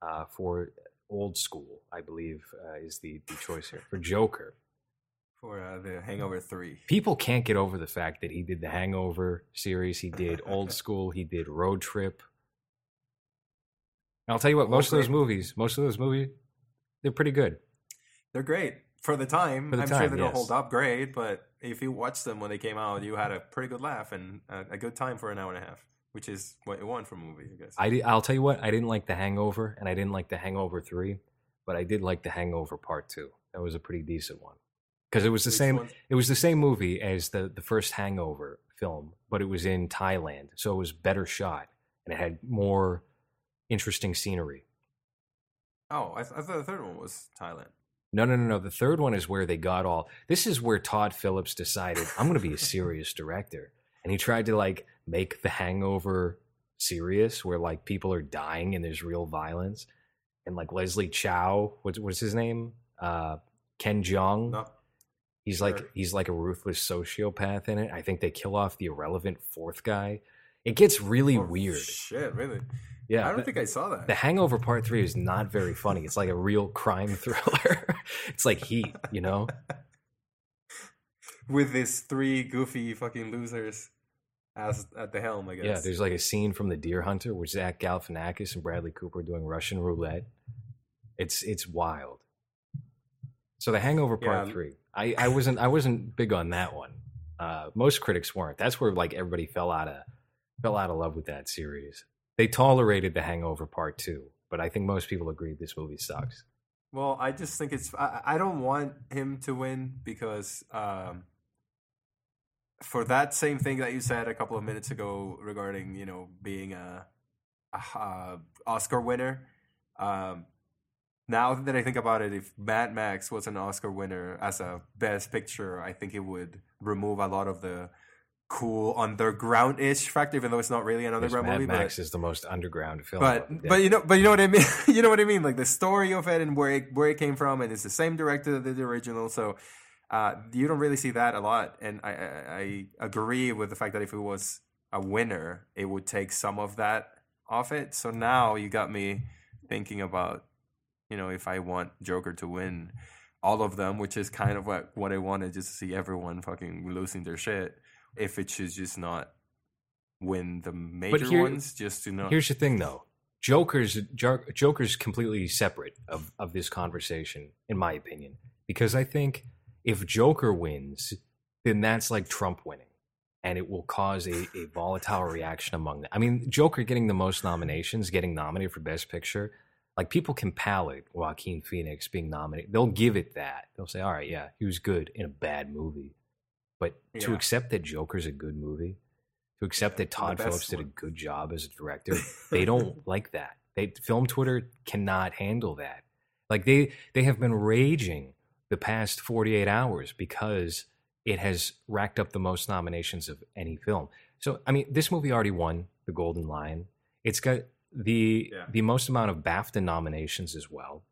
S1: uh, for Old School, I believe uh, is the, the choice here, for Joker.
S2: For uh, the Hangover 3.
S1: People can't get over the fact that he did the Hangover series, he did Old School, he did Road Trip. And I'll tell you what, most of those movies, most of those movies, they're pretty good.
S2: They're great. For the time,
S1: For the
S2: I'm sure
S1: time,
S2: they don't hold up great, but if you watched them when they came out, you had a pretty good laugh and a, a good time for an hour and a half, which is what you want from a movie, I guess.
S1: I, I'll tell you what, I didn't like The Hangover, and I didn't like The Hangover 3, but I did like The Hangover Part 2. That was a pretty decent one. Because it was the
S2: Which
S1: same it was the same movie as the, the first Hangover film, but it was in Thailand, so it was better shot and it had more interesting scenery.
S2: Oh, I, th- I thought the third one was Thailand.
S1: No, no, no, no. The third one is where they got all. This is where Todd Phillips decided I'm going to be a serious director, and he tried to like make The Hangover serious, where like people are dying and there's real violence, and like Leslie Chow, what's what's his name? Uh, Ken Jeong.
S2: No,
S1: he's like he's like a ruthless sociopath in it. I think they kill off the irrelevant fourth guy. It gets really
S2: Oh,
S1: weird.
S2: Shit, really?
S1: Yeah,
S2: I don't
S1: the-
S2: think I saw that.
S1: the Hangover Part Three is not very funny. It's like a real crime thriller. it's like Heat, you know.
S2: With these three goofy fucking losers as at the helm, I guess.
S1: Yeah, there's like a scene from The Deer Hunter where Zach Galifianakis and Bradley Cooper doing Russian roulette. It's it's wild. So The Hangover Part
S2: Yeah.
S1: Three, I, I wasn't I wasn't big on that one. Uh, most critics weren't. That's where like everybody fell out of fell out of love with that series. They tolerated The Hangover Part Two, but I think most people agreed this movie sucks.
S2: Well, I just think it's. I, I don't want him to win because um, for that same thing that you said a couple of minutes ago regarding you know being a, a, uh Oscar winner. Um, now that I think about it, if Mad Max was an Oscar winner as a Best Picture, I think it would remove a lot of the cool underground ish factor, even though it's not really an underground
S1: Mad
S2: movie.
S1: Max
S2: but,
S1: is the most underground film.
S2: but
S1: the
S2: but you know but you know what I mean. you know what I mean. Like the story of it and where it, where it came from, and it's the same director that did the original. So uh, you don't really see that a lot. And I, I I agree with the fact that if it was a winner, it would take some of that off it. So now you got me thinking about you know if I want Joker to win all of them, which is kind of what what I wanted, just to see everyone fucking losing their shit. If it should just not win the major
S1: here-
S2: ones, just to not.
S1: Here's the thing, though. Joker's Joker's completely separate of, of this conversation, in my opinion, because I think if Joker wins, then that's like Trump winning, and it will cause a, a volatile reaction among them. I mean, Joker getting the most nominations, getting nominated for Best Picture, like people can palate Joaquin Phoenix being nominated. They'll give it that. They'll say, "All right, yeah, he was good in a bad movie," but to accept that Joker's a good movie, to accept that Todd Phillips did a good job as a director, they don't like that. They film Twitter cannot handle that. Like they they have been raging the past 48 hours because it has racked up the most nominations of any film. So I mean, this movie already won the Golden Lion. It's got the
S2: Yeah.
S1: the most amount of BAFTA nominations as well.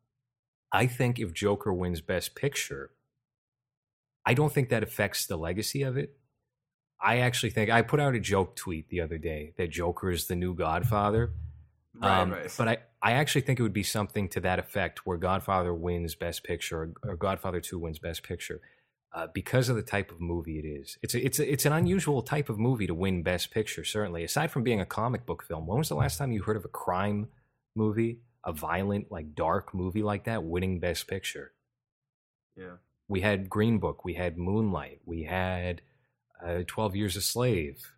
S1: I think if Joker wins Best Picture, I don't think that affects the legacy of it. I actually think I put out a joke tweet the other day that Joker is the new Godfather.
S2: Right,
S1: Um,
S2: right.
S1: But I, I actually think it would be something to that effect where Godfather wins Best Picture or, or Godfather 2 wins Best Picture. uh, because of the type of movie it is. It's a, it's a, it's an unusual type of movie to win Best Picture. Certainly, aside from being a comic book film, when was the last time you heard of a crime movie, a violent, like dark movie like that, winning Best Picture?
S2: Yeah.
S1: We had Green Book, we had Moonlight, we had uh, Twelve Years a Slave.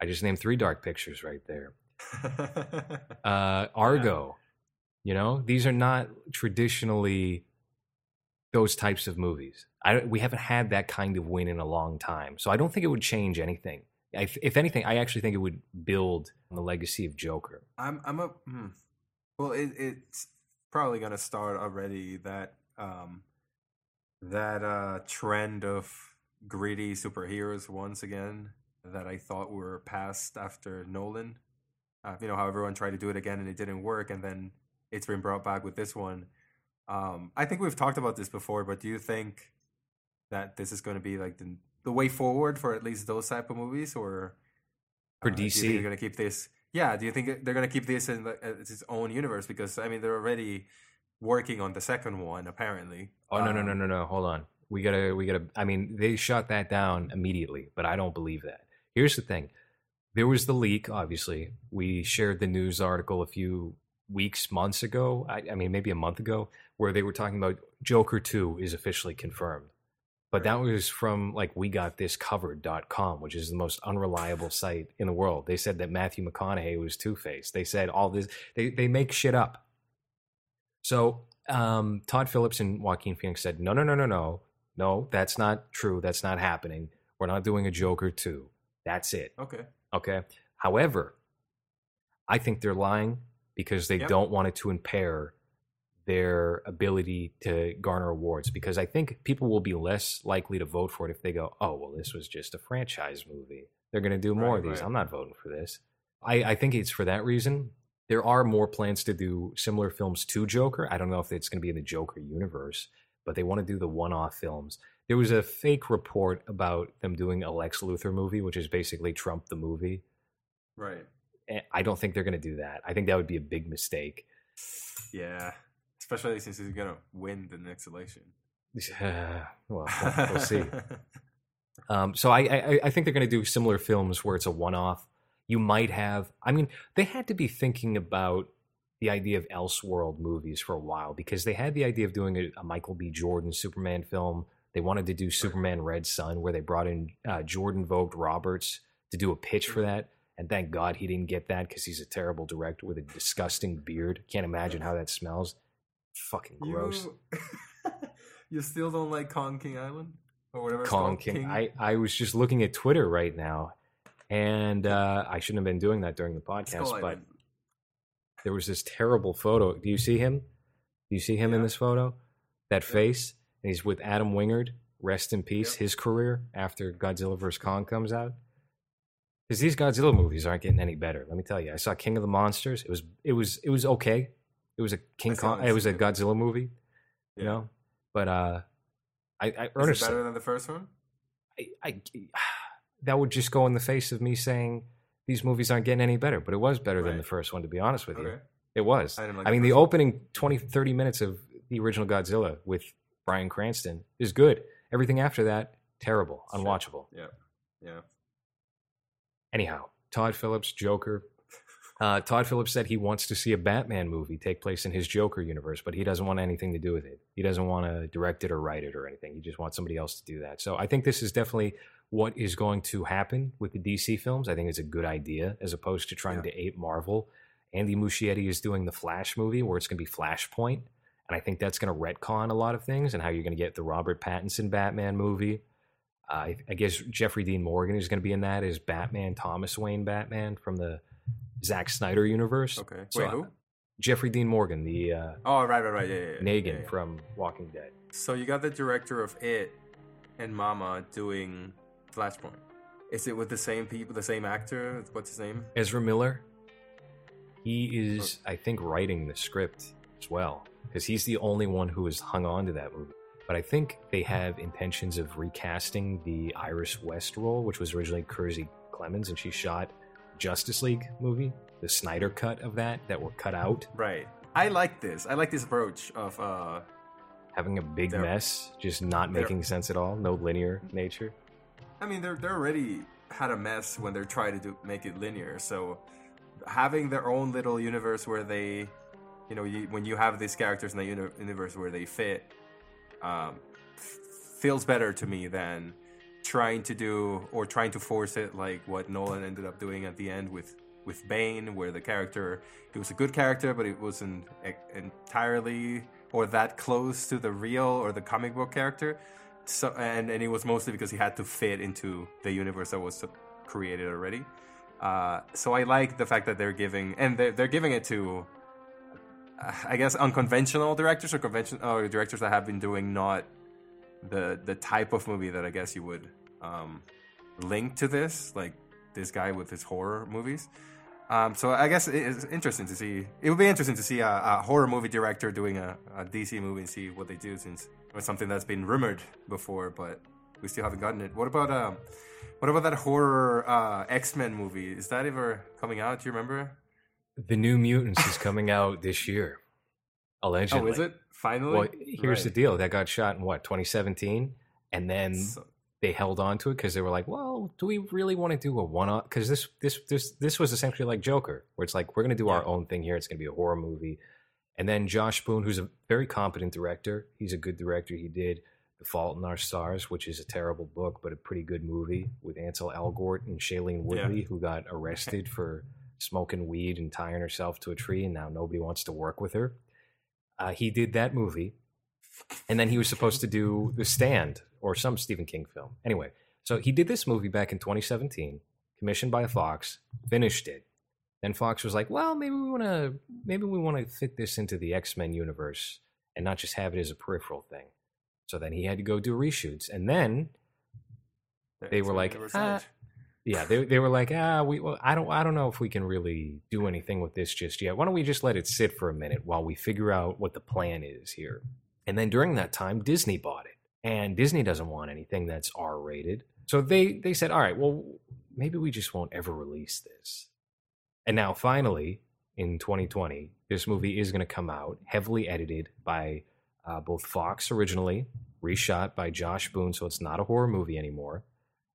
S1: I just named three dark pictures right there. Uh, Argo. You know, these are not traditionally those types of movies. I, we haven't had that kind of win in a long time. So I don't think it would change anything. I, if anything, I actually think it would build on the legacy of Joker.
S2: I'm I'm a hmm. well. It, it's probably gonna start already that um that uh trend of gritty superheroes once again that I thought were past after Nolan. Uh, you know how everyone tried to do it again and it didn't work, and then it's been brought back with this one. Um, I think we've talked about this before, but do you think that this is going to be like the the way forward for at least those type of movies, or
S1: For
S2: uh, do you
S1: DC?
S2: think they're going to keep this? Yeah, do you think they're going to keep this in the, uh, its own universe? Because I mean, they're already working on the second one, apparently.
S1: Oh no no no
S2: Um,
S1: no no! Hold on. We gotta we gotta. I mean, they shut that down immediately, but I don't believe that. Here's the thing: there was the leak. Obviously, we shared the news article a few weeks, months ago. I, I mean, maybe a month ago, where they were talking about Joker Two is officially confirmed. But that was from like we got this covered.com, which is the most unreliable site in the world. They said that Matthew McConaughey was Two Face. They said all this. They they make shit up. So um, Todd Phillips and Joaquin Phoenix said, no, no, no, no, no, no, that's not true. That's not happening. We're not doing a Joker 2. That's it.
S2: Okay.
S1: Okay. However, I think they're lying because they
S2: Yep.
S1: don't want it to impair their ability to garner awards. Because I think people will be less likely to vote for it if they go, oh, well, this was just a franchise movie. They're going to do more
S2: Right,
S1: of these.
S2: right.
S1: I'm not voting for this. I, I think it's for that reason. There are more plans to do similar films to Joker. I don't know if it's going to be in the Joker universe, but they want to do the one off films. There was a fake report about them doing a Lex Luthor movie, which is basically Trump the movie.
S2: Right.
S1: And I don't think they're going to do that. I think that would be a big mistake.
S2: Yeah. Especially since he's gonna win the next election. Yeah.
S1: well, we'll, we'll see. Um, so I, I, I think they're going to do similar films where it's a one-off. You might have. I mean, they had to be thinking about the idea of Elseworld movies for a while because they had the idea of doing a, a Michael B. Jordan Superman film. They wanted to do Superman Red Sun, where they brought in uh, Jordan Vogt Roberts to do a pitch for that. And thank God he didn't get that because he's a terrible director with a disgusting beard. Can't imagine how that smells. Fucking gross.
S2: You, you still don't like Kong King Island or whatever.
S1: Kong
S2: called?
S1: King. I, I was just looking at Twitter right now, and uh, I shouldn't have been doing that during the podcast, but
S2: Island.
S1: there was this terrible photo. Do you see him? Do you see him in this photo? That face, and he's with Adam Wingard. Rest in peace.
S2: Yep.
S1: His career after Godzilla vs Kong comes out. Because these Godzilla movies aren't getting any better. Let me tell you. I saw King of the Monsters. It was it was it was okay. It was a King Kong. It was a. Godzilla movie. You know, but uh, I, I
S2: Is it
S1: earnestly
S2: better than the first one?
S1: I, I that would just go in the face of me saying these movies aren't getting any better. But it was better than the first one, to be honest with you. It was.
S2: I
S1: I,
S2: didn't like
S1: mean,
S2: the
S1: the opening 20, 30 minutes of the original Godzilla with Bryan Cranston is good. Everything after that, terrible, unwatchable.
S2: Yeah. Yeah.
S1: Anyhow, Todd Phillips, Joker. Uh, Todd Phillips said he wants to see a Batman movie take place in his Joker universe, but he doesn't want anything to do with it. He doesn't want to direct it or write it or anything. He just wants somebody else to do that. So I think this is definitely what is going to happen with the DC films. I think it's a good idea as opposed to trying
S2: Yeah.
S1: to ape Marvel. Andy Muschietti is doing the Flash movie where it's going to be Flashpoint. And I think that's going to retcon a lot of things and how you're going to get the Robert Pattinson Batman movie. Uh, I, I guess Jeffrey Dean Morgan is going to be in that as Batman, Thomas Wayne Batman from the Zack Snyder universe.
S2: Okay.
S1: So,
S2: Wait, who?
S1: uh, Jeffrey Dean Morgan, the uh,
S2: Oh, right, right, right. Yeah, yeah. yeah.
S1: Negan
S2: Yeah,
S1: from Walking Dead.
S2: So you got the director of It and Mama doing Flashpoint. Is it with the same people, the same actor? What's his name?
S1: Ezra Miller, he is, I think, writing the script as well because he's the only one who has hung on to that movie. But I think they have intentions of recasting the Iris West role, which was originally Kiersey Clemons, and she shot Justice League movie, the Snyder cut of that that were cut out.
S2: Right. I like this. I like this approach of uh
S1: having a big mess, just not making sense at all, no linear nature.
S2: I mean, they're they're already had a mess when they're trying to do, make it linear. So having their own little universe where they, you know, you, when you have these characters in the uni- universe where they fit, um, f- feels better to me than trying to do or trying to force it like what Nolan ended up doing at the end with with Bane, where the character he was a good character, but it wasn't entirely or that close to the real or the comic book character. So and and it was mostly because he had to fit into the universe that was created already. Uh, so I like the fact that they're giving and they're, they're giving it to I guess unconventional directors or convention or directors that have been doing not the the type of movie that I guess you would um, link to this, like this guy with his horror movies. Um, so I guess it is interesting to see. It would be interesting to see a, a horror movie director doing a, a DC movie and see what they do, since it's something that's been rumored before, but we still haven't gotten it. What about um, what about that horror uh, X Men movie? Is that ever coming out? Do you remember?
S1: The New Mutants is coming out this year, allegedly.
S2: Oh, is it finally?
S1: Well, here's the deal. That got shot in what 2017, and then
S2: So-
S1: they held on to it because they were like, "Well, do we really want to do a one-off?" Because this this this this was essentially like Joker, where it's like we're going to do our own thing here. It's going to be a horror movie, and then Josh Boone, who's a very competent director, he's a good director. He did The Fault in Our Stars, which is a terrible book but a pretty good movie with Ansel Elgort and Shailene Woodley, who got arrested for smoking weed and tying herself to a tree, and now nobody wants to work with her. Uh, he did that movie, and then he was supposed to do The Stand or some Stephen King film. Anyway, so he did this movie back in 2017, commissioned by Fox, finished it. Then Fox was like, "Well, maybe we want to maybe we want to fit this into the X-Men universe and not just have it as a peripheral thing." So then he had to go do reshoots, and then they were like, "Ah." Yeah, they they were like, "Ah, we well, I don't I don't know if we can really do anything with this just yet. Why don't we just let it sit for a minute while we figure out what the plan is here?" And then during that time, Disney bought it, and Disney doesn't want anything that's R rated, so they they said, "All right, well, maybe we just won't ever release this." And now, finally, in 2020, this movie is going to come out, heavily edited by uh, both Fox originally, reshot by Josh Boone, so it's not a horror movie anymore.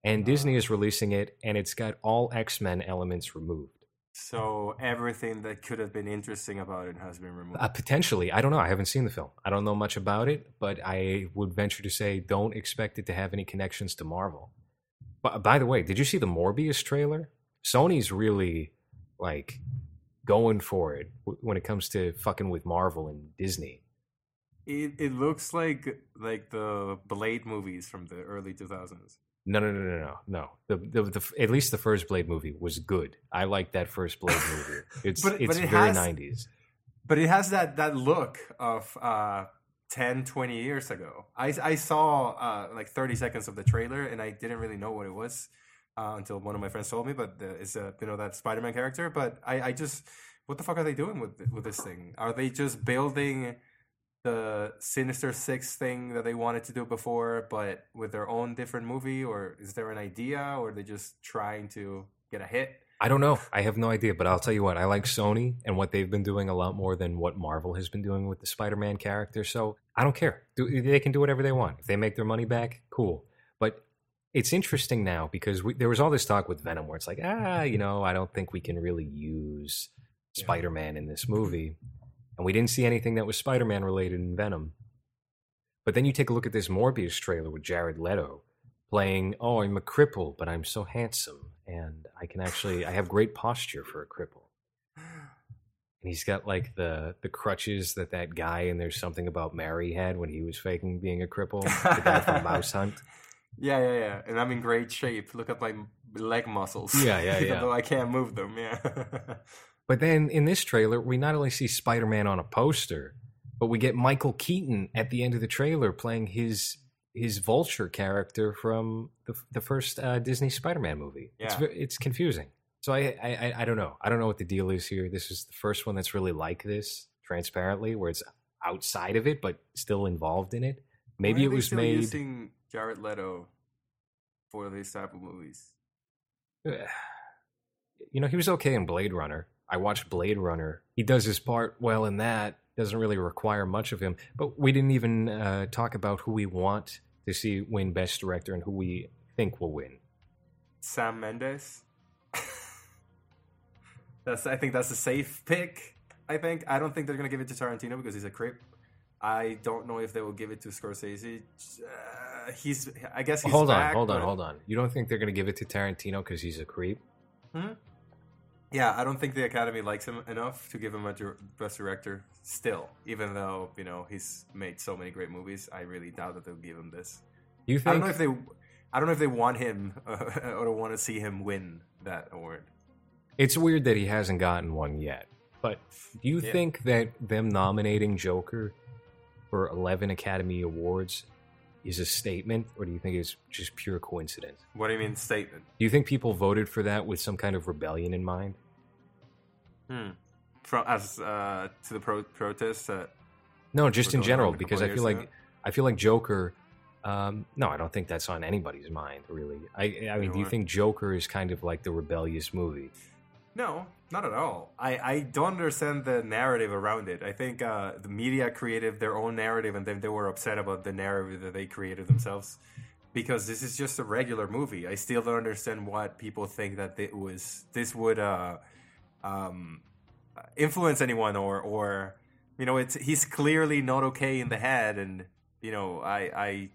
S1: And Disney is releasing it, and it's got all X Men elements removed.
S2: So everything that could have been interesting about it has been removed.
S1: Uh, potentially, I don't know. I haven't seen the film. I don't know much about it, but I would venture to say don't expect it to have any connections to Marvel. But by the way, did you see the Morbius trailer? Sony's really like going for it when it comes to fucking with Marvel and Disney.
S2: It it looks like like the Blade movies from the early 2000s.
S1: No, no, no, no, no, no. The, the, the at least the first Blade movie was good. I like that first Blade movie. It's
S2: But-
S1: it's
S2: but it
S1: very nineties.
S2: But it has that that look of uh 10 20 years ago. I I saw uh like 30 seconds of the trailer and I didn't really know what it was uh, until one of my friends told me but the, it's a you know that Spider-Man character, but I I just what the fuck are they doing with with this thing? Are they just building the Sinister Six thing that they wanted to do before, but with their own different movie, or is there an idea, or are they just trying to get a hit?
S1: I don't know. I have no idea, but I'll tell you what. I like Sony and what they've been doing a lot more than what Marvel has been doing with the Spider-Man character. So I don't care. Do, they can do whatever they want. If they make their money back, cool. But it's interesting now because we, there was all this talk with Venom where it's like, ah, you know, I don't think we can really use Spider-Man in this movie, and we didn't see anything that was Spider-Man related in Venom. But then you take a look at this Morbius trailer with Jared Leto playing, oh, I'm a cripple, but I'm so handsome. And I can actually, I have great posture for a cripple. And he's got like the the crutches that that guy and there's something about Mary had when he was faking being a cripple. The guy from Mouse Hunt.
S2: Yeah, yeah, yeah. And I'm in great shape. Look at my leg muscles.
S1: Yeah, yeah,
S2: Even
S1: yeah.
S2: though I can't move them. Yeah.
S1: But then in this trailer, we not only see Spider Man on a poster, but we get Michael Keaton at the end of the trailer playing his his Vulture character from the the first uh, Disney Spider Man movie. It's
S2: Yeah.
S1: ve- it's confusing. So I, I I- don't know. I don't know what the deal is here. This is the first one that's really like this transparently, where it's outside of it but still involved in it. Maybe it was made.
S2: using Jared Leto for these type of movies.
S1: you know, he was okay in Blade Runner. I watched Blade Runner. He does his part well in that. Doesn't really require much of him. But we didn't even uh, talk about who we want to see win Best Director and who we think will win.
S2: Sam Mendes. that's I think that's a safe pick. I think I don't think they're gonna give it to Tarantino because he's a creep. I don't know if they will give it to Scorsese. Uh, he's I guess he's
S1: hold
S2: back,
S1: on, hold on,
S2: but-
S1: hold on. You don't think they're going to give it to Tarantino because he's a creep?
S2: Hmm? Yeah, I don't think the Academy likes him enough to give him a dir- best director. Still, even though you know he's made so many great movies, I really doubt that they'll give him this.
S1: You think?
S2: I don't know if they, I don't know if they want him uh, or want to see him win that award.
S1: It's weird that he hasn't gotten one yet. But do you
S2: Yeah.
S1: think that them nominating Joker for 11 Academy Awards is a statement, or do you think it's just pure coincidence?
S2: What do you mean statement?
S1: Do you think people voted for that with some kind of rebellion in mind?
S2: Hmm. From as uh, to the pro- protests that
S1: No, just in general,
S2: on a couple
S1: because I feel like. I feel like Joker. Um, no, I don't think that's on anybody's mind, really. I, I mean,
S2: know
S1: do you think Joker is kind of like the rebellious movie?
S2: No, not at all. I, I don't understand the narrative around it. I think uh, the media created their own narrative and then they were upset about the narrative that they created themselves because this is just a regular movie. I still don't understand what people think that it was this would uh, um, influence anyone or or you know it's he's clearly not okay in the head and you know I I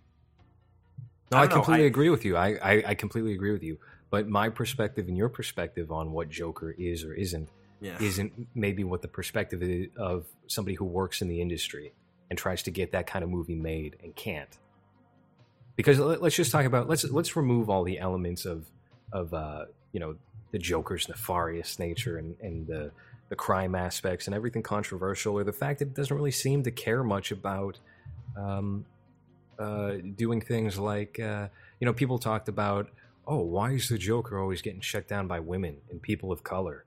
S1: No,
S2: I
S1: I, completely
S2: I-
S1: agree with you. I, I, I completely agree with you. But my perspective and your perspective on what Joker is or isn't
S2: yeah
S1: isn't maybe what the perspective is of somebody who works in the industry and tries to get that kind of movie made and can't. Because let- let's just talk about let's let's remove all the elements of of uh, you know the Joker's nefarious nature and and the the crime aspects and everything controversial, or the fact that it doesn't really seem to care much about um, uh, doing things like uh, you know people talked about oh why is the Joker always getting shut down by women and people of color?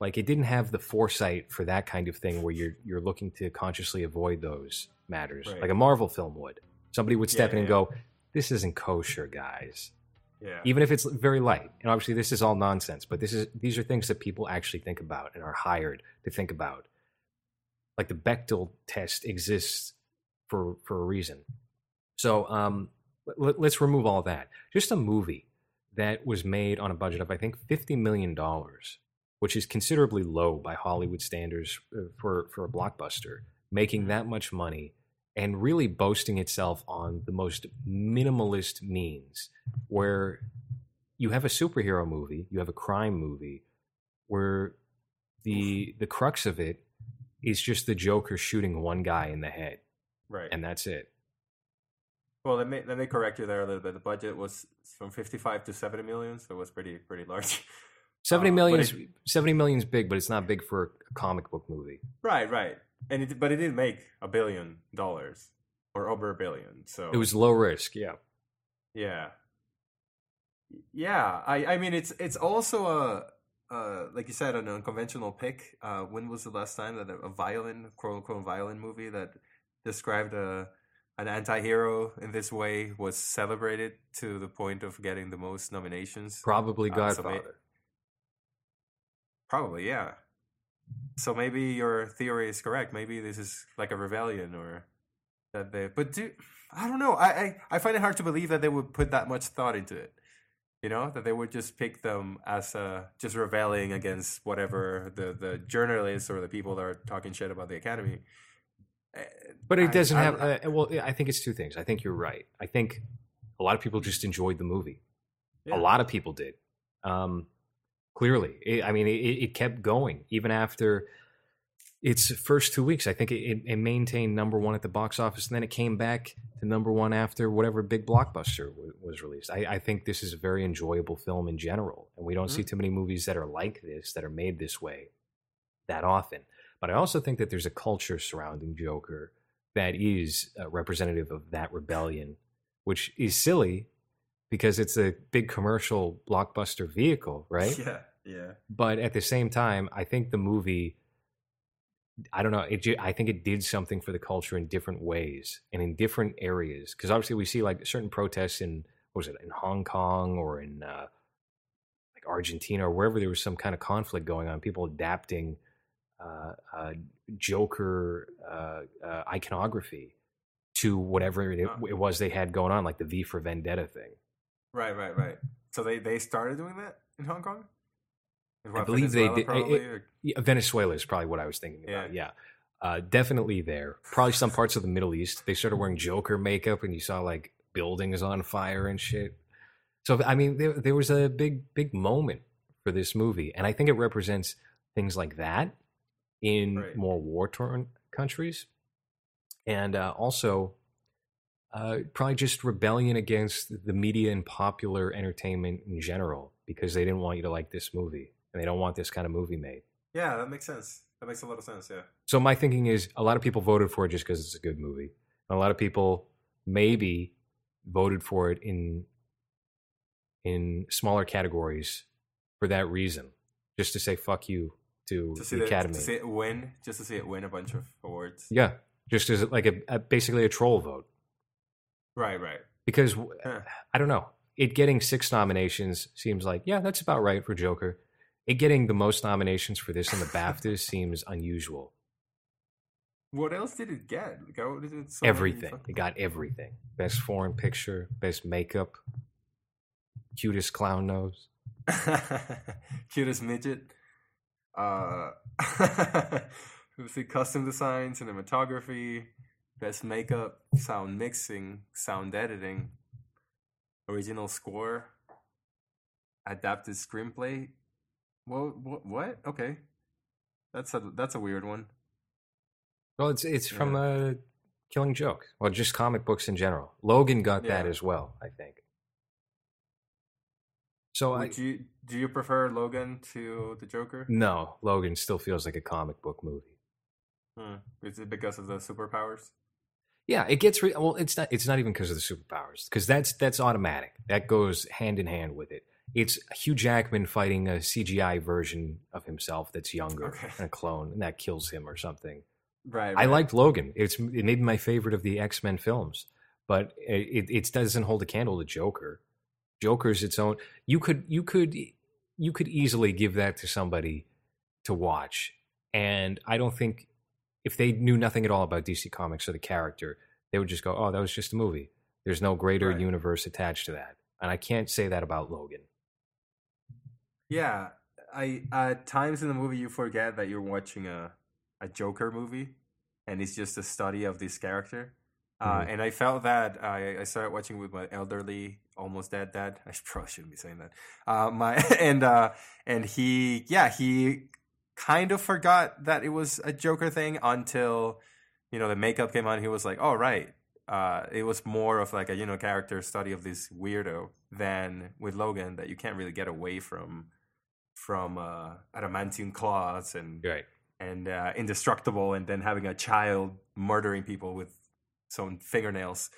S1: Like it didn't have the foresight for that kind of thing where you're you're looking to consciously avoid those matters
S2: Right.
S1: like a Marvel film would. Somebody would step
S2: Yeah,
S1: in and
S2: yeah.
S1: go this isn't kosher guys.
S2: Yeah.
S1: Even if it's very light. And obviously this is all nonsense but this is these are things that people actually think about and are hired to think about. Like the Bechdel test exists for for a reason. So um let, let's remove all that. Just a movie that was made on a budget of i think 50 million dollars which is considerably low by hollywood standards uh, for for a blockbuster making that much money and really boasting itself on the most minimalist means where you have a superhero movie, you have a crime movie, where the the crux of it is just the Joker shooting one guy in the head,
S2: right
S1: and that's it.
S2: Well, let me let me correct you there a little bit. The budget was from fifty-five to seventy million, so it was pretty pretty large.
S1: 70 million
S2: Uh,
S1: million
S2: but
S1: is seventy million is big, but it's not big for a comic book movie.
S2: right, right, and it, but it did make a billion dollars or over a billion. So
S1: It was low risk, yeah.
S2: yeah, yeah. I I mean, it's it's also a uh, like you said, an unconventional pick. Uh, when was the last time that a, a violin, quote unquote, violin movie that described a an anti-hero in this way was celebrated to the point of getting the most nominations?
S1: Probably
S2: Uh, so may-
S1: Godfather.
S2: Probably, yeah. So maybe your theory is correct. Maybe this is like a rebellion or that they but do I don't know. I, I, I find it hard to believe that they would put that much thought into it. You know, that they would just pick them as uh, just rebelling against whatever the, the journalists or the people that are talking shit about the academy.
S1: But it doesn't
S2: I-
S1: have. Uh, well, I think it's two things. I think you're right. I think a lot of people just enjoyed the movie.
S2: yeah.
S1: A lot of people did. Um, clearly, it, I mean, it, it kept going even after its first two weeks. I think it, it, maintained number one at the box office, and then it came back to number one after whatever big blockbuster w- was released. I, I think this is a very enjoyable film in general, and we don't see too many movies that are like this that are made this way that often. But I also think that there's a culture surrounding Joker that is uh, representative of that rebellion, which is silly because it's a big commercial blockbuster vehicle, right?
S2: Yeah, yeah.
S1: But at the same time, I think the movie, I don't know. It, I think it did something for the culture in different ways and in different areas. Because obviously, we see like certain protests in what was it in Hong Kong or in uh, like Argentina or wherever there was some kind of conflict going on, people adapting Joker uh, uh, iconography to whatever it, it was they had going on, like the V for Vendetta thing.
S2: Right, right, right. So they they started doing that in Hong Kong. In what,
S1: believe they
S2: Venezuela
S1: did-
S2: Probably,
S1: it-
S2: or-
S1: Yeah, Venezuela is probably what I was thinking about. Yeah. Uh, definitely there. Probably some parts of the Middle East. They started wearing Joker makeup and you saw like buildings on fire and shit. So, I mean, there, there was a big, big moment for this movie. And I think it represents things like that in
S2: Right.
S1: more war torn countries. And uh, also, uh, probably just rebellion against the media and popular entertainment in general because they didn't want you to like this movie and they don't want this kind of movie made.
S2: yeah, that makes sense. That makes a lot of sense. Yeah.
S1: So my thinking is a lot of people voted for it just because it's a good movie. And a lot of people maybe voted for it in in smaller categories for that reason, just to say fuck you to
S2: To see
S1: the Academy.
S2: to see it win, just to see it win a bunch of awards.
S1: yeah, just as like a, a basically a troll vote
S2: Right, right.
S1: because
S2: Huh.
S1: I don't know. It getting six nominations seems like yeah, that's about right for Joker. It getting the most nominations for this in the BAFTAs seems unusual.
S2: What else did it get? Like, did it so
S1: everything. It got everything. Best foreign picture, best makeup, cutest clown nose.
S2: cutest midget. Uh, see, costume design, cinematography, best makeup, sound mixing, sound editing, original score, adapted screenplay. Well, what? What? Okay, that's a that's a weird one.
S1: Well, it's it's from uh, Killing Joke. Well, just comic books in general. Logan got that as well, I think. So I
S2: you do you prefer Logan to the Joker?
S1: no, Logan still feels like a comic book movie.
S2: Hmm. Is it because of the superpowers?
S1: Yeah, it gets re- well. It's not. It's not even because of the superpowers, because that's that's automatic. That goes hand in hand with it. It's Hugh Jackman fighting a CGI version of himself that's younger
S2: Okay.
S1: and a clone, and that kills him or something.
S2: Right.
S1: I
S2: right.
S1: liked Logan. It's it made my favorite of the X Men films, but it, it doesn't hold a candle to Joker. Joker's its own. You could you could you could easily give that to somebody to watch, and I don't think if they knew nothing at all about DC Comics or the character, they would just go, "Oh, that was just a movie." There's no greater
S2: Right.
S1: universe attached to that, and I can't say that about Logan.
S2: Yeah, I at times in the movie you forget that you're watching a a Joker movie, and it's just a study of this character. Uh, and I felt that I, I started watching with my elderly, almost dead dad. I probably shouldn't be saying that. Uh, my and uh, and he, yeah, he kind of forgot that it was a Joker thing until you know the makeup came on. He was like, "Oh right." Uh, it was more of like a you know character study of this weirdo than with Logan that you can't really get away from from uh, adamantium claws and
S1: Right.
S2: and uh, indestructible, and then having a child murdering people with some fingernails.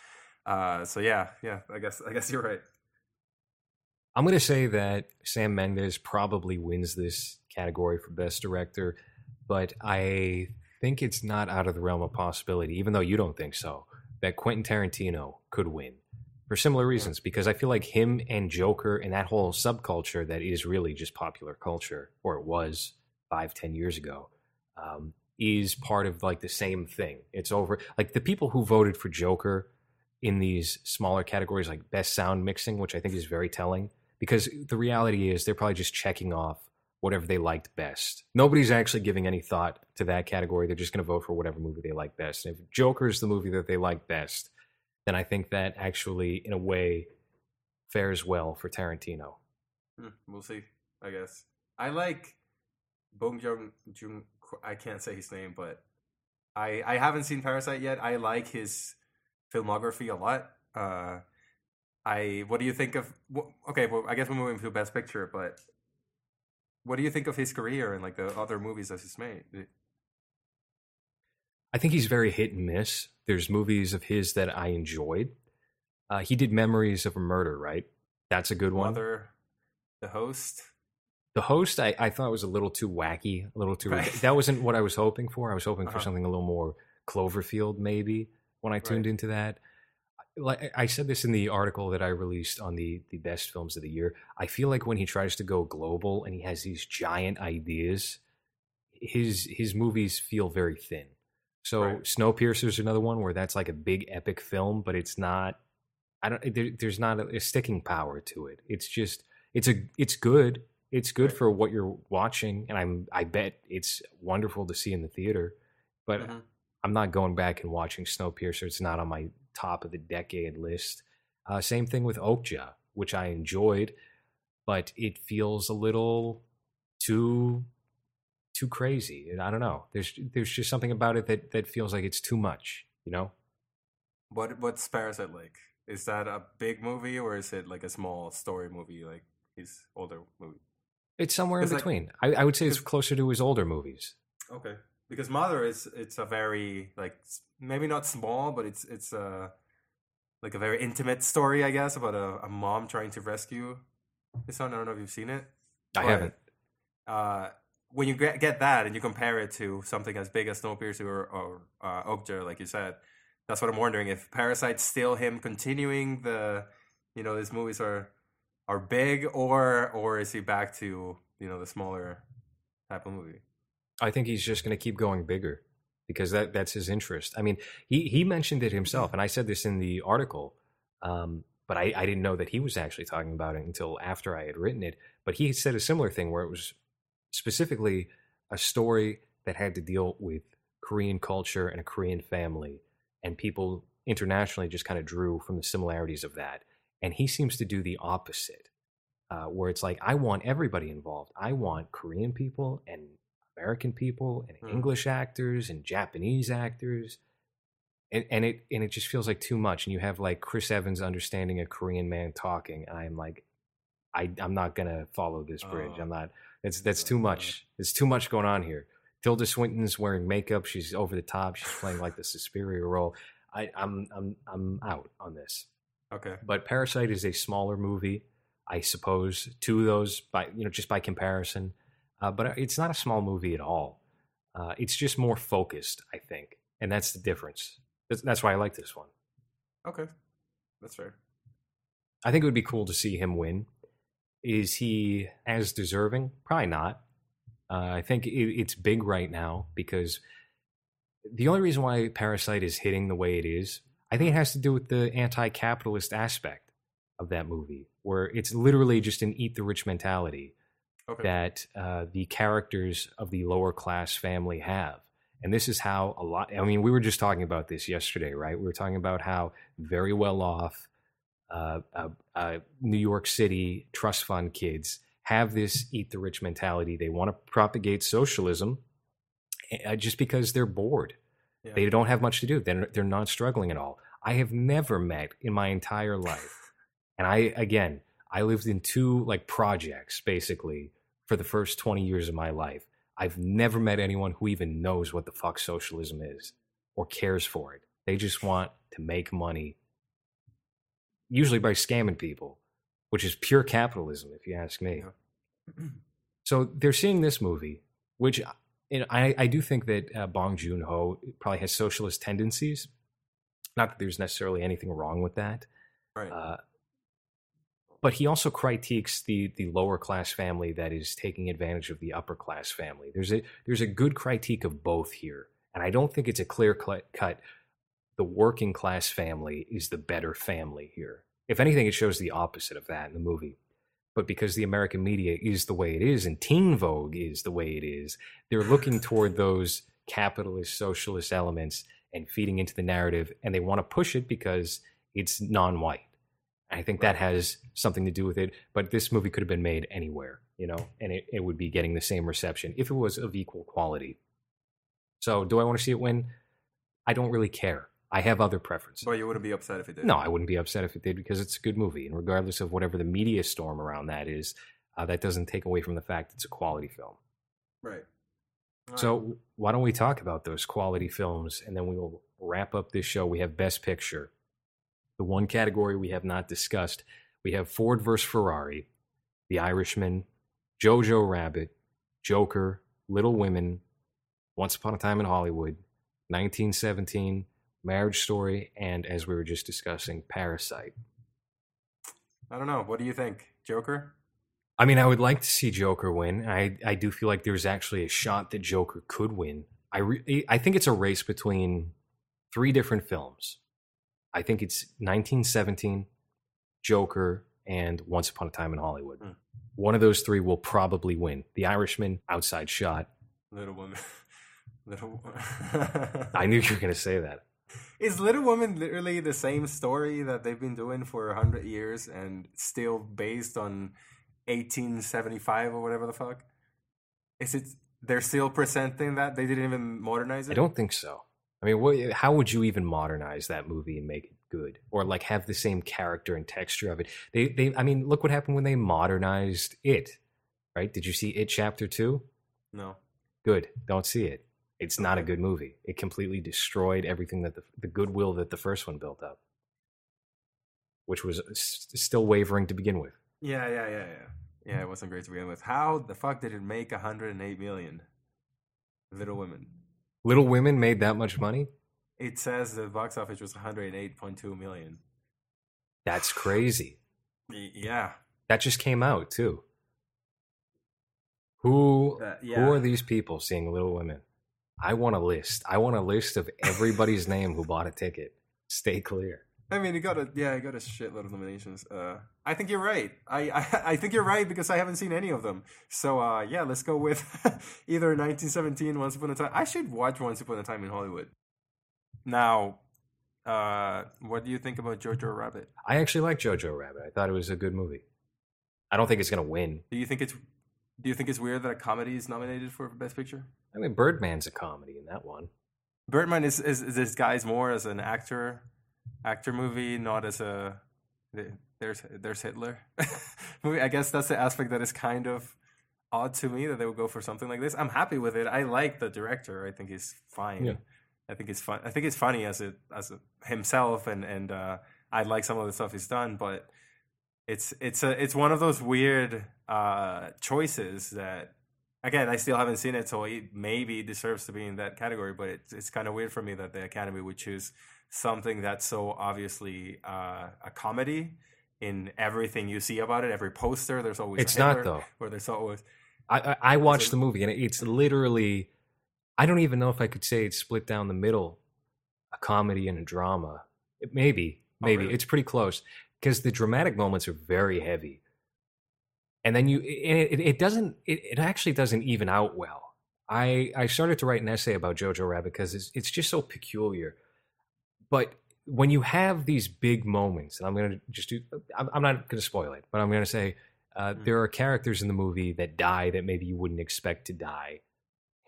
S2: Uh, so yeah, yeah, I guess I guess you're right.
S1: I'm going to say that Sam Mendes probably wins this category for best director, but I think it's not out of the realm of possibility, even though you don't think so, that Quentin Tarantino could win for similar reasons. Because I feel like him and Joker and that whole subculture that is really just popular culture, or it was five, ten years ago, um, is part of like the same thing. It's over. Like the people who voted for Joker in these smaller categories, like best sound mixing, which I think is very telling because the reality is they're probably just checking off whatever they liked best. Nobody's actually giving any thought to that category. They're just going to vote for whatever movie they like best. And if Joker is the movie that they like best, then I think that actually, in a way, fares well for Tarantino.
S2: Hmm, we'll see. I guess I like Bong Joon. I can't say his name, but I I haven't seen Parasite yet. I like his filmography a lot. Uh, I what do you think of? Okay, well, I guess we're moving to Best Picture, but what do you think of his career and like the other movies that he's made?
S1: I think he's very hit and miss. There's movies of his that I enjoyed. Uh, he did Memories of a Murder, right? That's a good one.
S2: Mother, the host.
S1: The host, I, I thought was a little too wacky, a little too.
S2: Right.
S1: That wasn't what I was hoping for. I was hoping for
S2: Uh-huh.
S1: something a little more Cloverfield, maybe when I tuned
S2: Right.
S1: into that. like I said this in the article that I released on the the best films of the year. I feel like when he tries to go global and he has these giant ideas, his his movies feel very thin. So
S2: Right.
S1: Snowpiercer is another one where that's like a big epic film, but it's not. I don't. There, there's not a, a sticking power to it. It's just. It's a. It's good. It's good
S2: Right.
S1: for what you're watching, and I'm. I bet it's wonderful to see in the theater, but
S2: Mhm.
S1: I'm not going back and watching Snowpiercer. It's not on my top of the decade list. Uh, same thing with Okja, which I enjoyed, but it feels a little too too crazy. And I don't know. There's there's just something about it that that feels like it's too much. You know?
S2: What what's Parasite like? Is that a big movie or is it like a small story movie, like his older movie?
S1: It's somewhere in
S2: like-
S1: between. I, I would say it's closer to his older movies.
S2: Okay, because Mother is it's a very like maybe not small, but it's it's a like a very intimate story, I guess, about a, a mom trying to rescue his son. I don't know if you've seen it.
S1: I
S2: But,
S1: haven't.
S2: Uh, when you get, get that and you compare it to something as big as Snowpiercer or, or uh, Okja, like you said, that's what I'm wondering if Parasite's still him continuing the, you know, his movies are are big, or or is he back to you know the smaller type of movie?
S1: I think he's just going to keep going bigger because that that's his interest. I mean, he he mentioned it himself, and I said this in the article, um, but I, I didn't know that he was actually talking about it until after I had written it. But he said a similar thing where it was specifically a story that had to deal with Korean culture and a Korean family, and people internationally just kind of drew from the similarities of that. And he seems to do the opposite, uh, where it's like I want everybody involved. I want Korean people and American people and
S2: Hmm.
S1: English actors and Japanese actors. And, and it and it just feels like too much. And you have like Chris Evans understanding a Korean man talking. And I'm like, I I'm not gonna follow this bridge.
S2: Oh.
S1: I'm not. That's that's too much. There's too much going on here. Tilda Swinton's wearing makeup. She's over the top. She's playing like the Suspiria role. I, I'm I'm I'm out on this.
S2: Okay,
S1: But Parasite is a smaller movie, I suppose. To those by you know just by comparison, uh, but it's not a small movie at all. Uh, it's just more focused, I think, and that's the difference. That's, that's why I like this one.
S2: okay, that's fair.
S1: I think it would be cool to see him win. Is he as deserving? Probably not. Uh, I think it, it's big right now because the only reason why Parasite is hitting the way it is, I think it has to do with the anti-capitalist aspect of that movie, where it's literally just an eat the rich mentality
S2: Okay,
S1: that uh, the characters of the lower class family have. And this is how a lot, I mean, we were just talking about this yesterday, right? We were talking about how very well off uh, uh, uh, New York City trust fund kids have this eat the rich mentality. They want to propagate socialism uh, just because they're bored.
S2: yeah.
S1: They don't have much to do. They're, they're not struggling at all. I have never met in my entire life. And I, again, I lived in two like projects basically for the first 20 years of my life. I've never met anyone who even knows what the fuck socialism is or cares for it. They just want to make money, usually by scamming people, which is pure capitalism, if you ask me.
S2: Yeah.
S1: So they're seeing this movie, which you know, I, I do think that uh, Bong Joon Ho probably has socialist tendencies. Not that there's necessarily anything wrong with that,
S2: right.
S1: uh, but he also critiques the the lower class family that is taking advantage of the upper class family. There's a there's a good critique of both here, and I don't think it's a clear cut. The working class family is the better family here. If anything, it shows the opposite of that in the movie. But because the American media is the way it is, and Teen Vogue is the way it is, they're looking toward those capitalist, socialist elements and feeding into the narrative, and they want to push it because it's non-white. I think that has something to do with it. But this movie could have been made anywhere, you know, and it, it would be getting the same reception if it was of equal quality. So, do I want to see it win? I don't really care. I have other preferences.
S2: but you wouldn't be upset if it did.
S1: No, I wouldn't be upset if it did because it's a good movie. And regardless of whatever the media storm around that is, uh, that doesn't take away from the fact it's a quality film.
S2: Right.
S1: So why don't we talk about those quality films and then we will wrap up this show. We have Best Picture. The one category we have not discussed, we have Ford vs. Ferrari, The Irishman, Jojo Rabbit, Joker, Little Women, Once Upon a Time in Hollywood, 1917, Marriage Story, and as we were just discussing, Parasite.
S2: I don't know. What do you think, Joker?
S1: I mean, I would like to see Joker win. I I do feel like there's actually a shot that Joker could win. I re- I think it's a race between three different films. I think it's 1917, Joker, and Once Upon a Time in Hollywood.
S2: Hmm.
S1: One of those three will probably win. The Irishman, outside shot.
S2: Little Woman. Little.
S1: I knew you were going to say that.
S2: Is Little Woman literally the same story that they've been doing for a hundred years and still based on 1875 or whatever the fuck? Is it? They're still presenting that they didn't even modernize it.
S1: I don't think so. I mean, what, how would you even modernize that movie and make it good, or like have the same character and texture of it? They, they. I mean, look what happened when they modernized it. Right? Did you see it Chapter Two?
S2: No.
S1: Good. Don't see it. It's not a good movie. It completely destroyed everything that the, the goodwill that the first one built up, which was s- still wavering to begin with.
S2: Yeah, yeah, yeah, yeah. Yeah, it wasn't great to begin with. How the fuck did it make 108 million? Little Women.
S1: Little Women made that much money.
S2: It says the box office was 108.2 million.
S1: That's crazy.
S2: Yeah.
S1: That just came out too. Who uh,
S2: That- yeah.
S1: who are these people seeing Little Women? I want a list. I want a list of everybody's name who bought a ticket. Stay clear.
S2: I mean, it got a yeah, it got a shitload of nominations. Uh, I think you're right. I, I I think you're right because I haven't seen any of them. So uh, yeah, let's go with either 1917, Once Upon a Time. I should watch Once Upon a Time in Hollywood. Now, uh, what do you think about Jojo Rabbit?
S1: I actually like Jojo Rabbit. I thought it was a good movie. I don't think it's going to win.
S2: Do you think it's do you think it's weird that a comedy is nominated for Best Picture?
S1: I mean, Birdman's a comedy in that one.
S2: Birdman is is, is this guy's more as an actor actor movie, not as a there's there's Hitler movie. I guess that's the aspect that is kind of odd to me that they would go for something like this. I'm happy with it. I like the director. I think he's fine.
S1: Yeah.
S2: I think it's fun. I think it's funny as it as a, himself, and and uh, I like some of the stuff he's done, but it's it's a it's one of those weird uh, choices that again I still haven't seen it, so it maybe deserves to be in that category. But it's it's kind of weird for me that the Academy would choose something that's so obviously uh, a comedy in everything you see about it. Every poster, there's always a
S1: It's not, though.
S2: Where there's always
S1: I, I, I watched the movie and it's literally, I don't even know if I could say it's split down the middle, a comedy and a drama. It, maybe,
S2: Oh,
S1: maybe
S2: really?
S1: it's pretty close because the dramatic moments are very heavy, and then you, and it, it doesn't, it, it actually doesn't even out well. I I started to write an essay about Jojo Rabbit because it's it's just so peculiar, but when you have these big moments, and I'm gonna just do, I'm, I'm not gonna spoil it, but I'm gonna say uh,
S2: Mm.
S1: there are characters in the movie that die that maybe you wouldn't expect to die,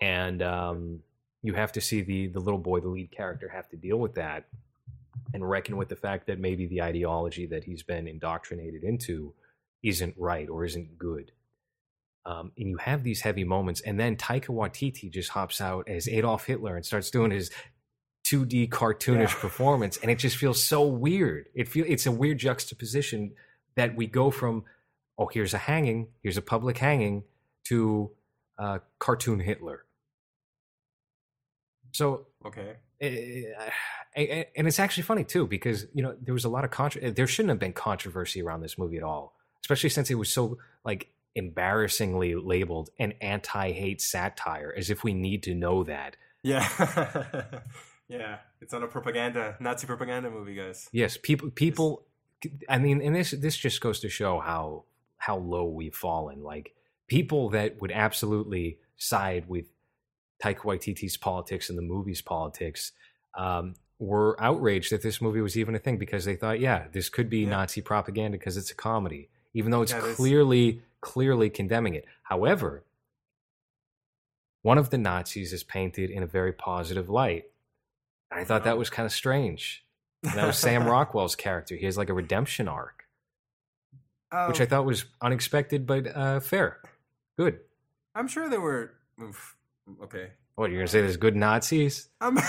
S1: and um, you have to see the the little boy, the lead character, have to deal with that and reckon with the fact that maybe the ideology that he's been indoctrinated into isn't right or isn't good. Um, and you have these heavy moments, and then Taika Waititi just hops out as Adolf Hitler and starts doing his 2D cartoonish
S2: Yeah.
S1: performance, and it just feels so weird. It feel it's a weird juxtaposition that we go from oh here's a hanging, here's a public hanging, to uh, cartoon Hitler. So
S2: okay.
S1: uh, and and it's actually funny too because you know there was a lot of contro- there shouldn't have been controversy around this movie at all especially since it was so like embarrassingly labeled an anti-hate satire as if we need to know that
S2: Yeah. yeah. It's not a propaganda, Nazi propaganda movie, guys.
S1: yes people people i mean and this this just goes to show how how low we've fallen like people that would absolutely side with Taika Waititi's politics and the movie's politics um, were outraged that this movie was even a thing because they thought, yeah, this could be
S2: Yeah.
S1: Nazi propaganda because it's a comedy, even though it's
S2: Yeah,
S1: clearly clearly condemning it. However, one of the Nazis is painted in a very positive light. And I thought that
S2: Oh.
S1: was kind of strange. And that was Sam Rockwell's character. He has like a redemption arc, which I
S2: Um,
S1: thought was unexpected but uh, fair. Good.
S2: I'm sure there were. oof, okay.
S1: What you're gonna say? There's good Nazis.
S2: I'm.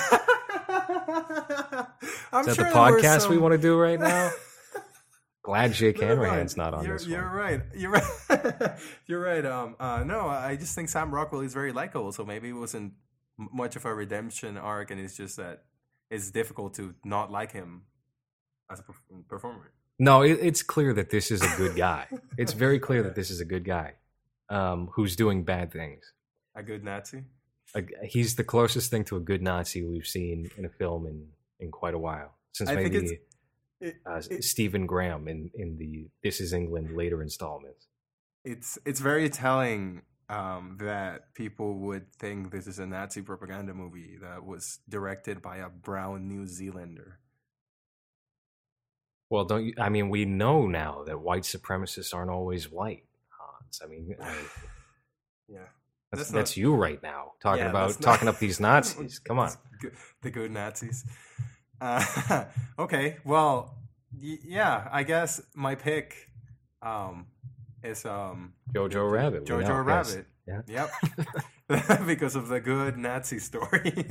S2: I'm
S1: Is that
S2: sure
S1: the podcast we want to do right now? Glad Jake
S2: Never
S1: Hanrahan's not on
S2: you're,
S1: this
S2: You're
S1: one.
S2: right. You're right. you're right. Um. Uh. No. I just think Sam Rockwell is very likable. So maybe it wasn't much of a redemption arc, and it's just that it's difficult to not like him as a performer.
S1: No, it, it's clear that this is a good guy. it's very clear that this is a good guy um, who's doing bad things.
S2: A good Nazi.
S1: A, he's the closest thing to a good Nazi we've seen in a film in, in quite a while since
S2: I think
S1: maybe
S2: it's- It,
S1: uh,
S2: it-
S1: Stephen Graham in, in the This Is England later installments.
S2: it's it's very telling um, that people would think this is a Nazi propaganda movie that was directed by a brown New Zealander.
S1: Well, don't you? I mean, we know now that white supremacists aren't always white. Hans. I mean, I,
S2: Yeah,
S1: that's,
S2: That's
S1: that's,
S2: not-
S1: you right now talking
S2: Yeah,
S1: about
S2: not-
S1: talking up these Nazis. Come on.
S2: The good Nazis. Uh, okay, well, y- yeah, I guess my pick um, is um,
S1: Jojo Rabbit.
S2: Jojo
S1: yes.
S2: Rabbit.
S1: Yeah.
S2: Yep. because of the good Nazi story.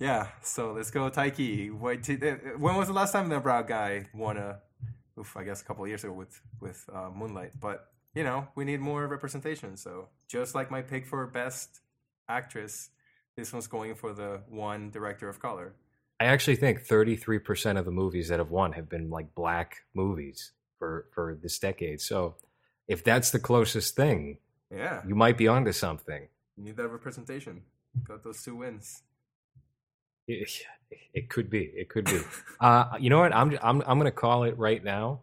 S2: yeah, so let's go Taika. Uh, When was the last time the brown guy won a oof, I guess a couple of years ago with with uh, Moonlight, but you know, we need more representation. So, just like my pick for best actress, this one's going for the one director of color.
S1: I actually think 33% of the movies that have won have been like black movies for for this decade. So if that's the closest thing,
S2: Yeah,
S1: you might be onto something.
S2: you need that representation. Got those two wins.
S1: It, it could be. It could be. Uh, you know what? I'm I'm I'm going to call it right now.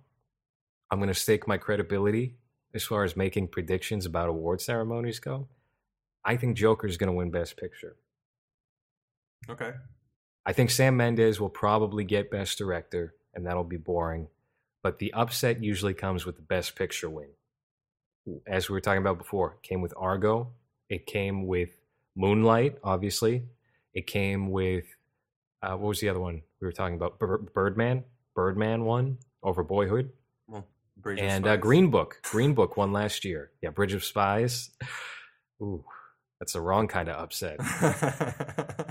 S1: I'm going to stake my credibility as far as making predictions about award ceremonies go. I think Joker's going to win Best Picture.
S2: Okay.
S1: I think Sam Mendes will probably get Best Director, and that'll be boring. But the upset usually comes with the Best Picture win. As we were talking about before, it came with Argo. It came with Moonlight, obviously. It came with uh, what was the other one we were talking about? Bir- Birdman. Birdman won over Boyhood,
S2: Well,
S1: and uh, Green Book. Green Book won last year. Yeah, Bridge of Spies. Ooh, that's the wrong kind of upset.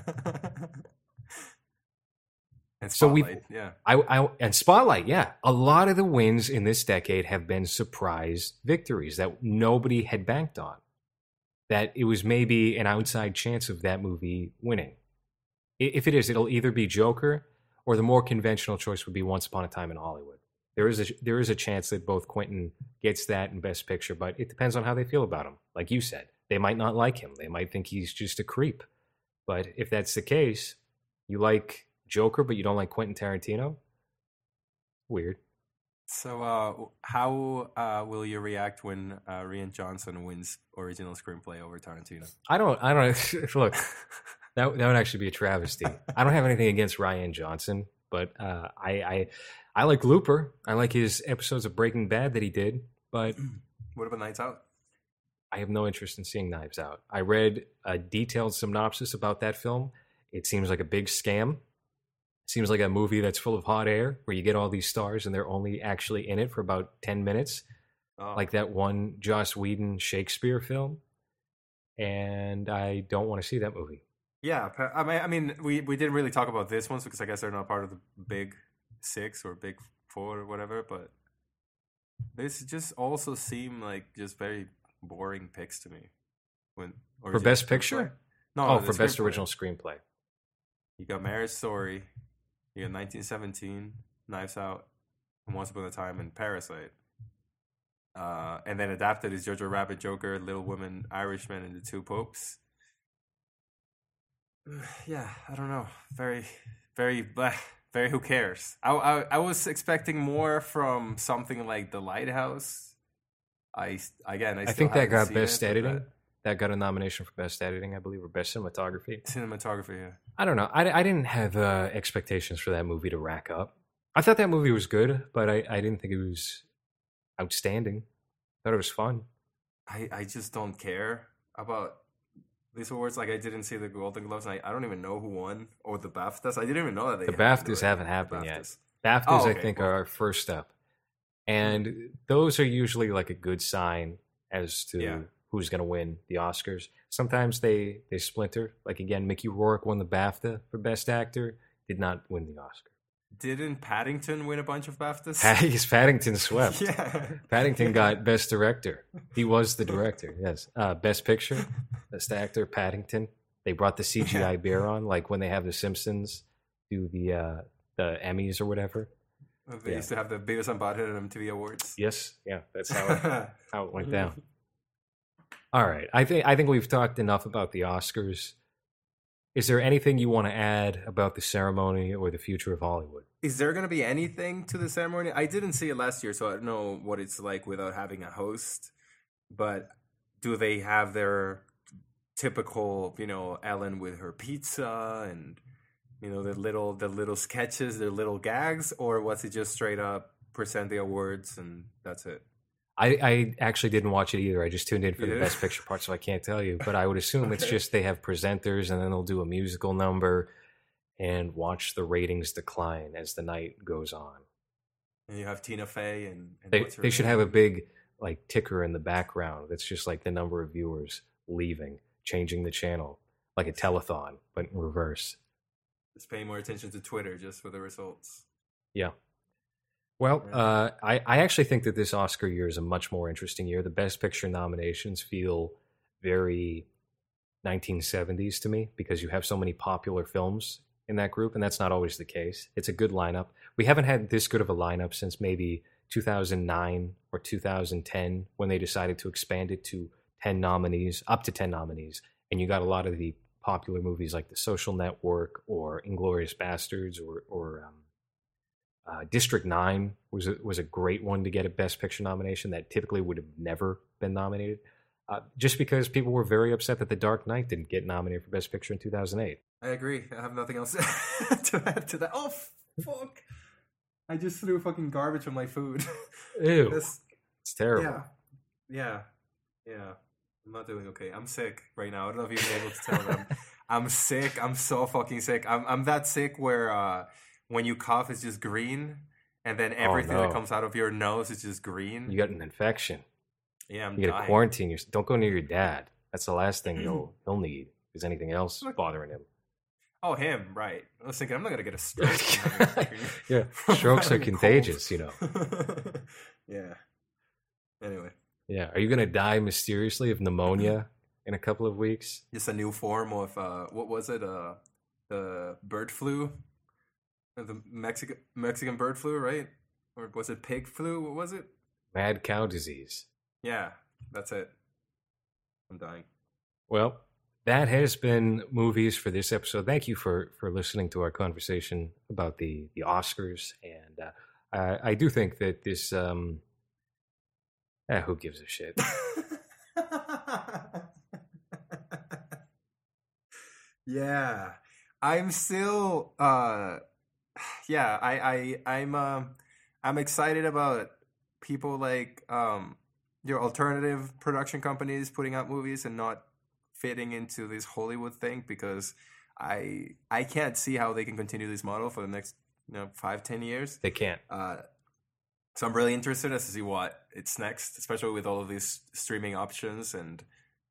S2: and
S1: So we've-
S2: yeah.
S1: I, I and Spotlight, yeah. A lot of the wins in this decade have been surprise victories that nobody had banked on. That it was maybe an outside chance of that movie winning. If it is, it'll either be Joker or the more conventional choice would be Once Upon a Time in Hollywood. There is a there is a chance that both Quentin gets that in Best Picture, but it depends on how they feel about him. Like you said, they might not like him. They might think he's just a creep. But if that's the case, you like Joker, but you don't like Quentin Tarantino. Weird.
S2: So, uh, how uh, will you react when uh, Rian Johnson wins original screenplay over Tarantino?
S1: I don't. I don't. Look, that that would actually be a travesty. I don't have anything against Rian Johnson, but uh, I, I I like Looper. I like his episodes of Breaking Bad that he did, but
S2: What about Knives Out?
S1: I have no interest in seeing Knives Out. I read a detailed synopsis about that film. It seems like a big scam. Seems like a movie that's full of hot air where you get all these stars and they're only actually in it for about 10 minutes,
S2: Oh,
S1: like that one Joss Whedon Shakespeare film. And I don't want to see that movie.
S2: yeah. I mean, I mean, we, we didn't really talk about this ones because I guess they're not part of the big six or big four or whatever. But this just also seem like just very boring picks to me. When
S1: For Best. Picture?
S2: No,
S1: oh, for Best. Original Screenplay.
S2: You got Marriage Story, you got 1917, Knives Out, and Once Upon a Time, and Parasite. Uh, and then adapted is Jojo Rabbit, Joker, Little Women, Irishman, and The Two Popes. Yeah, I don't know. Very, very, bleh, very. Who cares? I, I, I was expecting more from something like The Lighthouse. I again, I,
S1: I think that got Best
S2: it,
S1: Editing.
S2: That-
S1: got a nomination for Best Editing, I believe, or Best Cinematography.
S2: cinematography. Yeah.
S1: I don't know. I, I didn't have uh, expectations for that movie to rack up. I thought that movie was good, but I, I didn't think it was outstanding. I thought it was fun.
S2: I, I just don't care about these awards. Like I didn't see the Golden Globes. And I, I don't even know who won or the BAFTAs. I didn't even know that they
S1: The BAFTAs haven't happened yet.
S2: BAFTAs.
S1: BAFTAs,
S2: Oh,
S1: I think,
S2: well.
S1: are our first step. And those are usually like a good sign as to
S2: Yeah.
S1: Who's going to win the Oscars. Sometimes they, they splinter. Like, again, Mickey Rourke won the BAFTA for Best Actor, did not win the Oscar.
S2: Didn't Paddington win a bunch of BAFTAs?
S1: Patty's Paddington swept.
S2: yeah.
S1: Paddington got Best Director. He was the director, yes. Uh, Best Picture. best actor Paddington. They brought the CGI bear on, like when they have the Simpsons do the uh, the Emmys or whatever.
S2: They
S1: Yeah.
S2: used to have the Beavis and Butthead and MTV Awards.
S1: Yes, yeah, that's how it, how it went down. All right, I think I think we've talked enough about the Oscars. Is there anything you want to add about the ceremony or the future of Hollywood?
S2: Is there going to be anything to the ceremony? I didn't see it last year, so I don't know what it's like without having a host. But do they have their typical, you know, Ellen with her pizza and you know the little the little sketches, the little gags, or was it just straight up present the awards and that's it?
S1: I, I actually didn't watch it either. I just tuned in for the best picture part, so I can't tell you. But I would assume it's just they have presenters and then they'll do a musical number and watch the ratings decline as the night goes on.
S2: And you have Tina Fey and, and
S1: They they should
S2: name?
S1: have a big like ticker in the background that's just like the number of viewers leaving, changing the channel, like a telethon, but in reverse.
S2: just pay more attention to Twitter just for the results.
S1: Yeah. Well, uh, I, I actually think that this Oscar year is a much more interesting year. The Best Picture nominations feel very 1970s to me because you have so many popular films in that group, and that's not always the case. It's a good lineup. We haven't had this good of a lineup since maybe 2009 or 2010 when they decided to expand it to 10 nominees, up to 10 nominees. And you got a lot of the popular movies like The Social Network or Inglourious Basterds or, or um, uh, District Nine was a, was a great one to get a Best Picture nomination that typically would have never been nominated, uh, just because people were very upset that The Dark Knight didn't get nominated for Best Picture in 2008.
S2: I agree. I have nothing else to add to that. Oh fuck! I just threw fucking garbage on my food.
S1: Ew,
S2: This-
S1: it's terrible.
S2: yeah, yeah, yeah. I'm not doing okay. I'm sick right now. I don't know if you've been able to tell them. I'm sick. I'm so fucking sick. I'm I'm that sick where uh, when you cough, it's just green, and then everything
S1: Oh, no.
S2: that comes out of your nose is just green.
S1: You got an infection.
S2: yeah, I'm
S1: You got to quarantine yourself. Don't go near your dad. That's the last thing he'll he'll need. Is anything else bothering him?
S2: Oh, him, right? I was thinking I'm not gonna get a stroke. from having fucking-
S1: Yeah, strokes are contagious. You know.
S2: yeah. Anyway,
S1: Yeah. Are you gonna die mysteriously of pneumonia in a couple of weeks?
S2: just a new form of uh, what was it? Uh, the bird flu, the Mexican Mexican bird flu, right? Or was it pig flu? What was it?
S1: Mad cow disease.
S2: Yeah, that's it. I'm dying.
S1: Well, that has been movies for this episode. Thank you for for listening to our conversation about the the Oscars, and uh, I, I do think that this. Um, eh, who gives a shit?
S2: yeah, I'm still. uh Yeah, I, I, I'm. Um, I'm excited about people like um, your alternative production companies putting out movies and not fitting into this Hollywood thing because I, I can't see how they can continue this model for the next, you know, five, ten years.
S1: They can't.
S2: Uh, so I'm really interested as to see what it's next, especially with all of these streaming options, and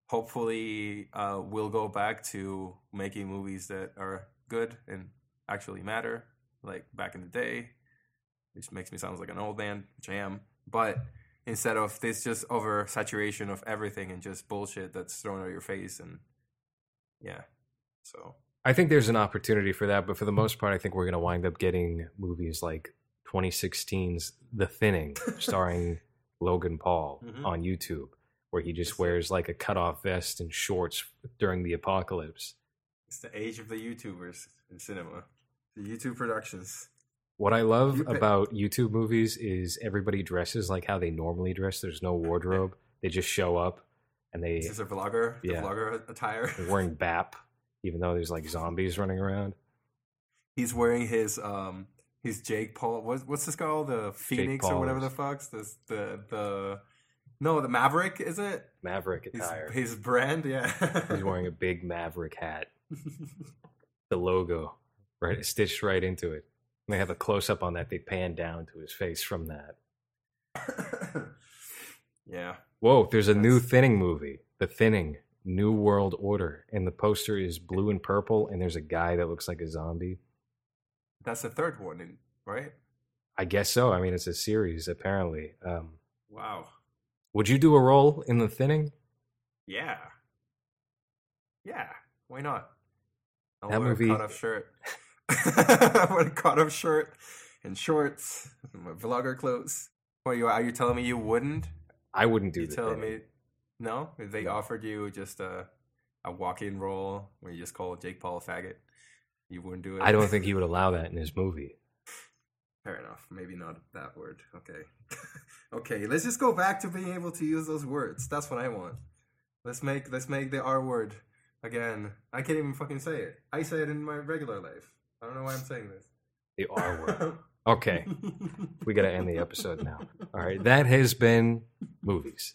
S2: hopefully uh, we'll go back to making movies that are good and actually matter, like back in the day. Which makes me sound like an old man, which I am. But instead of this just oversaturation of everything and just bullshit that's thrown at your face, and yeah, so
S1: I think there's an opportunity for that, but for the most part, I think we're going to wind up getting movies like 2016's The Thinning, starring Logan Paul
S2: Mhm.
S1: on YouTube, where he just wears like a cutoff vest and shorts during the apocalypse.
S2: it's the age of the YouTubers in cinema, the YouTube productions.
S1: What I love
S2: You
S1: about YouTube movies is everybody dresses like how they normally dress. There's no wardrobe. They just show up and they,
S2: This is a vlogger, the
S1: Yeah.
S2: vlogger attire.
S1: they're wearing BAP, even though there's like zombies running around.
S2: He's wearing his um his Jake Paul. What's what's this called? The Phoenix or whatever the fuck's this the the no the Maverick is it?
S1: Maverick
S2: His,
S1: attire.
S2: his brand, yeah.
S1: He's wearing a big Maverick hat. The logo, right, stitched right into it. And they have a close up on that. They pan down to his face from that.
S2: yeah.
S1: Whoa, there's a new thinning movie. The Thinning, New World Order. And the poster is blue and purple, and there's a guy that looks like a zombie.
S2: That's the third one, in, right?
S1: I guess so. I mean, it's a series, apparently. Um,
S2: Wow.
S1: would you do a role in The Thinning?
S2: Yeah. Yeah, why not? I'll
S1: That movie-
S2: a cut off shirt. I wear a cut off shirt and shorts, and my vlogger clothes. What you are you telling me you wouldn't?
S1: I wouldn't do
S2: that.
S1: You
S2: telling me no? If they offered you just a a walk in role where you just call Jake Paul a faggot, you wouldn't do it.
S1: I don't think he would allow that in his movie.
S2: Fair enough. Maybe not that word. Okay. okay, let's just go back to being able to use those words. That's what I want. Let's make let's make the R word again. I can't even fucking say it. I say it in my regular life. I don't know why I'm saying this.
S1: The R word. Okay, we got to end the episode now. All right, that has been movies.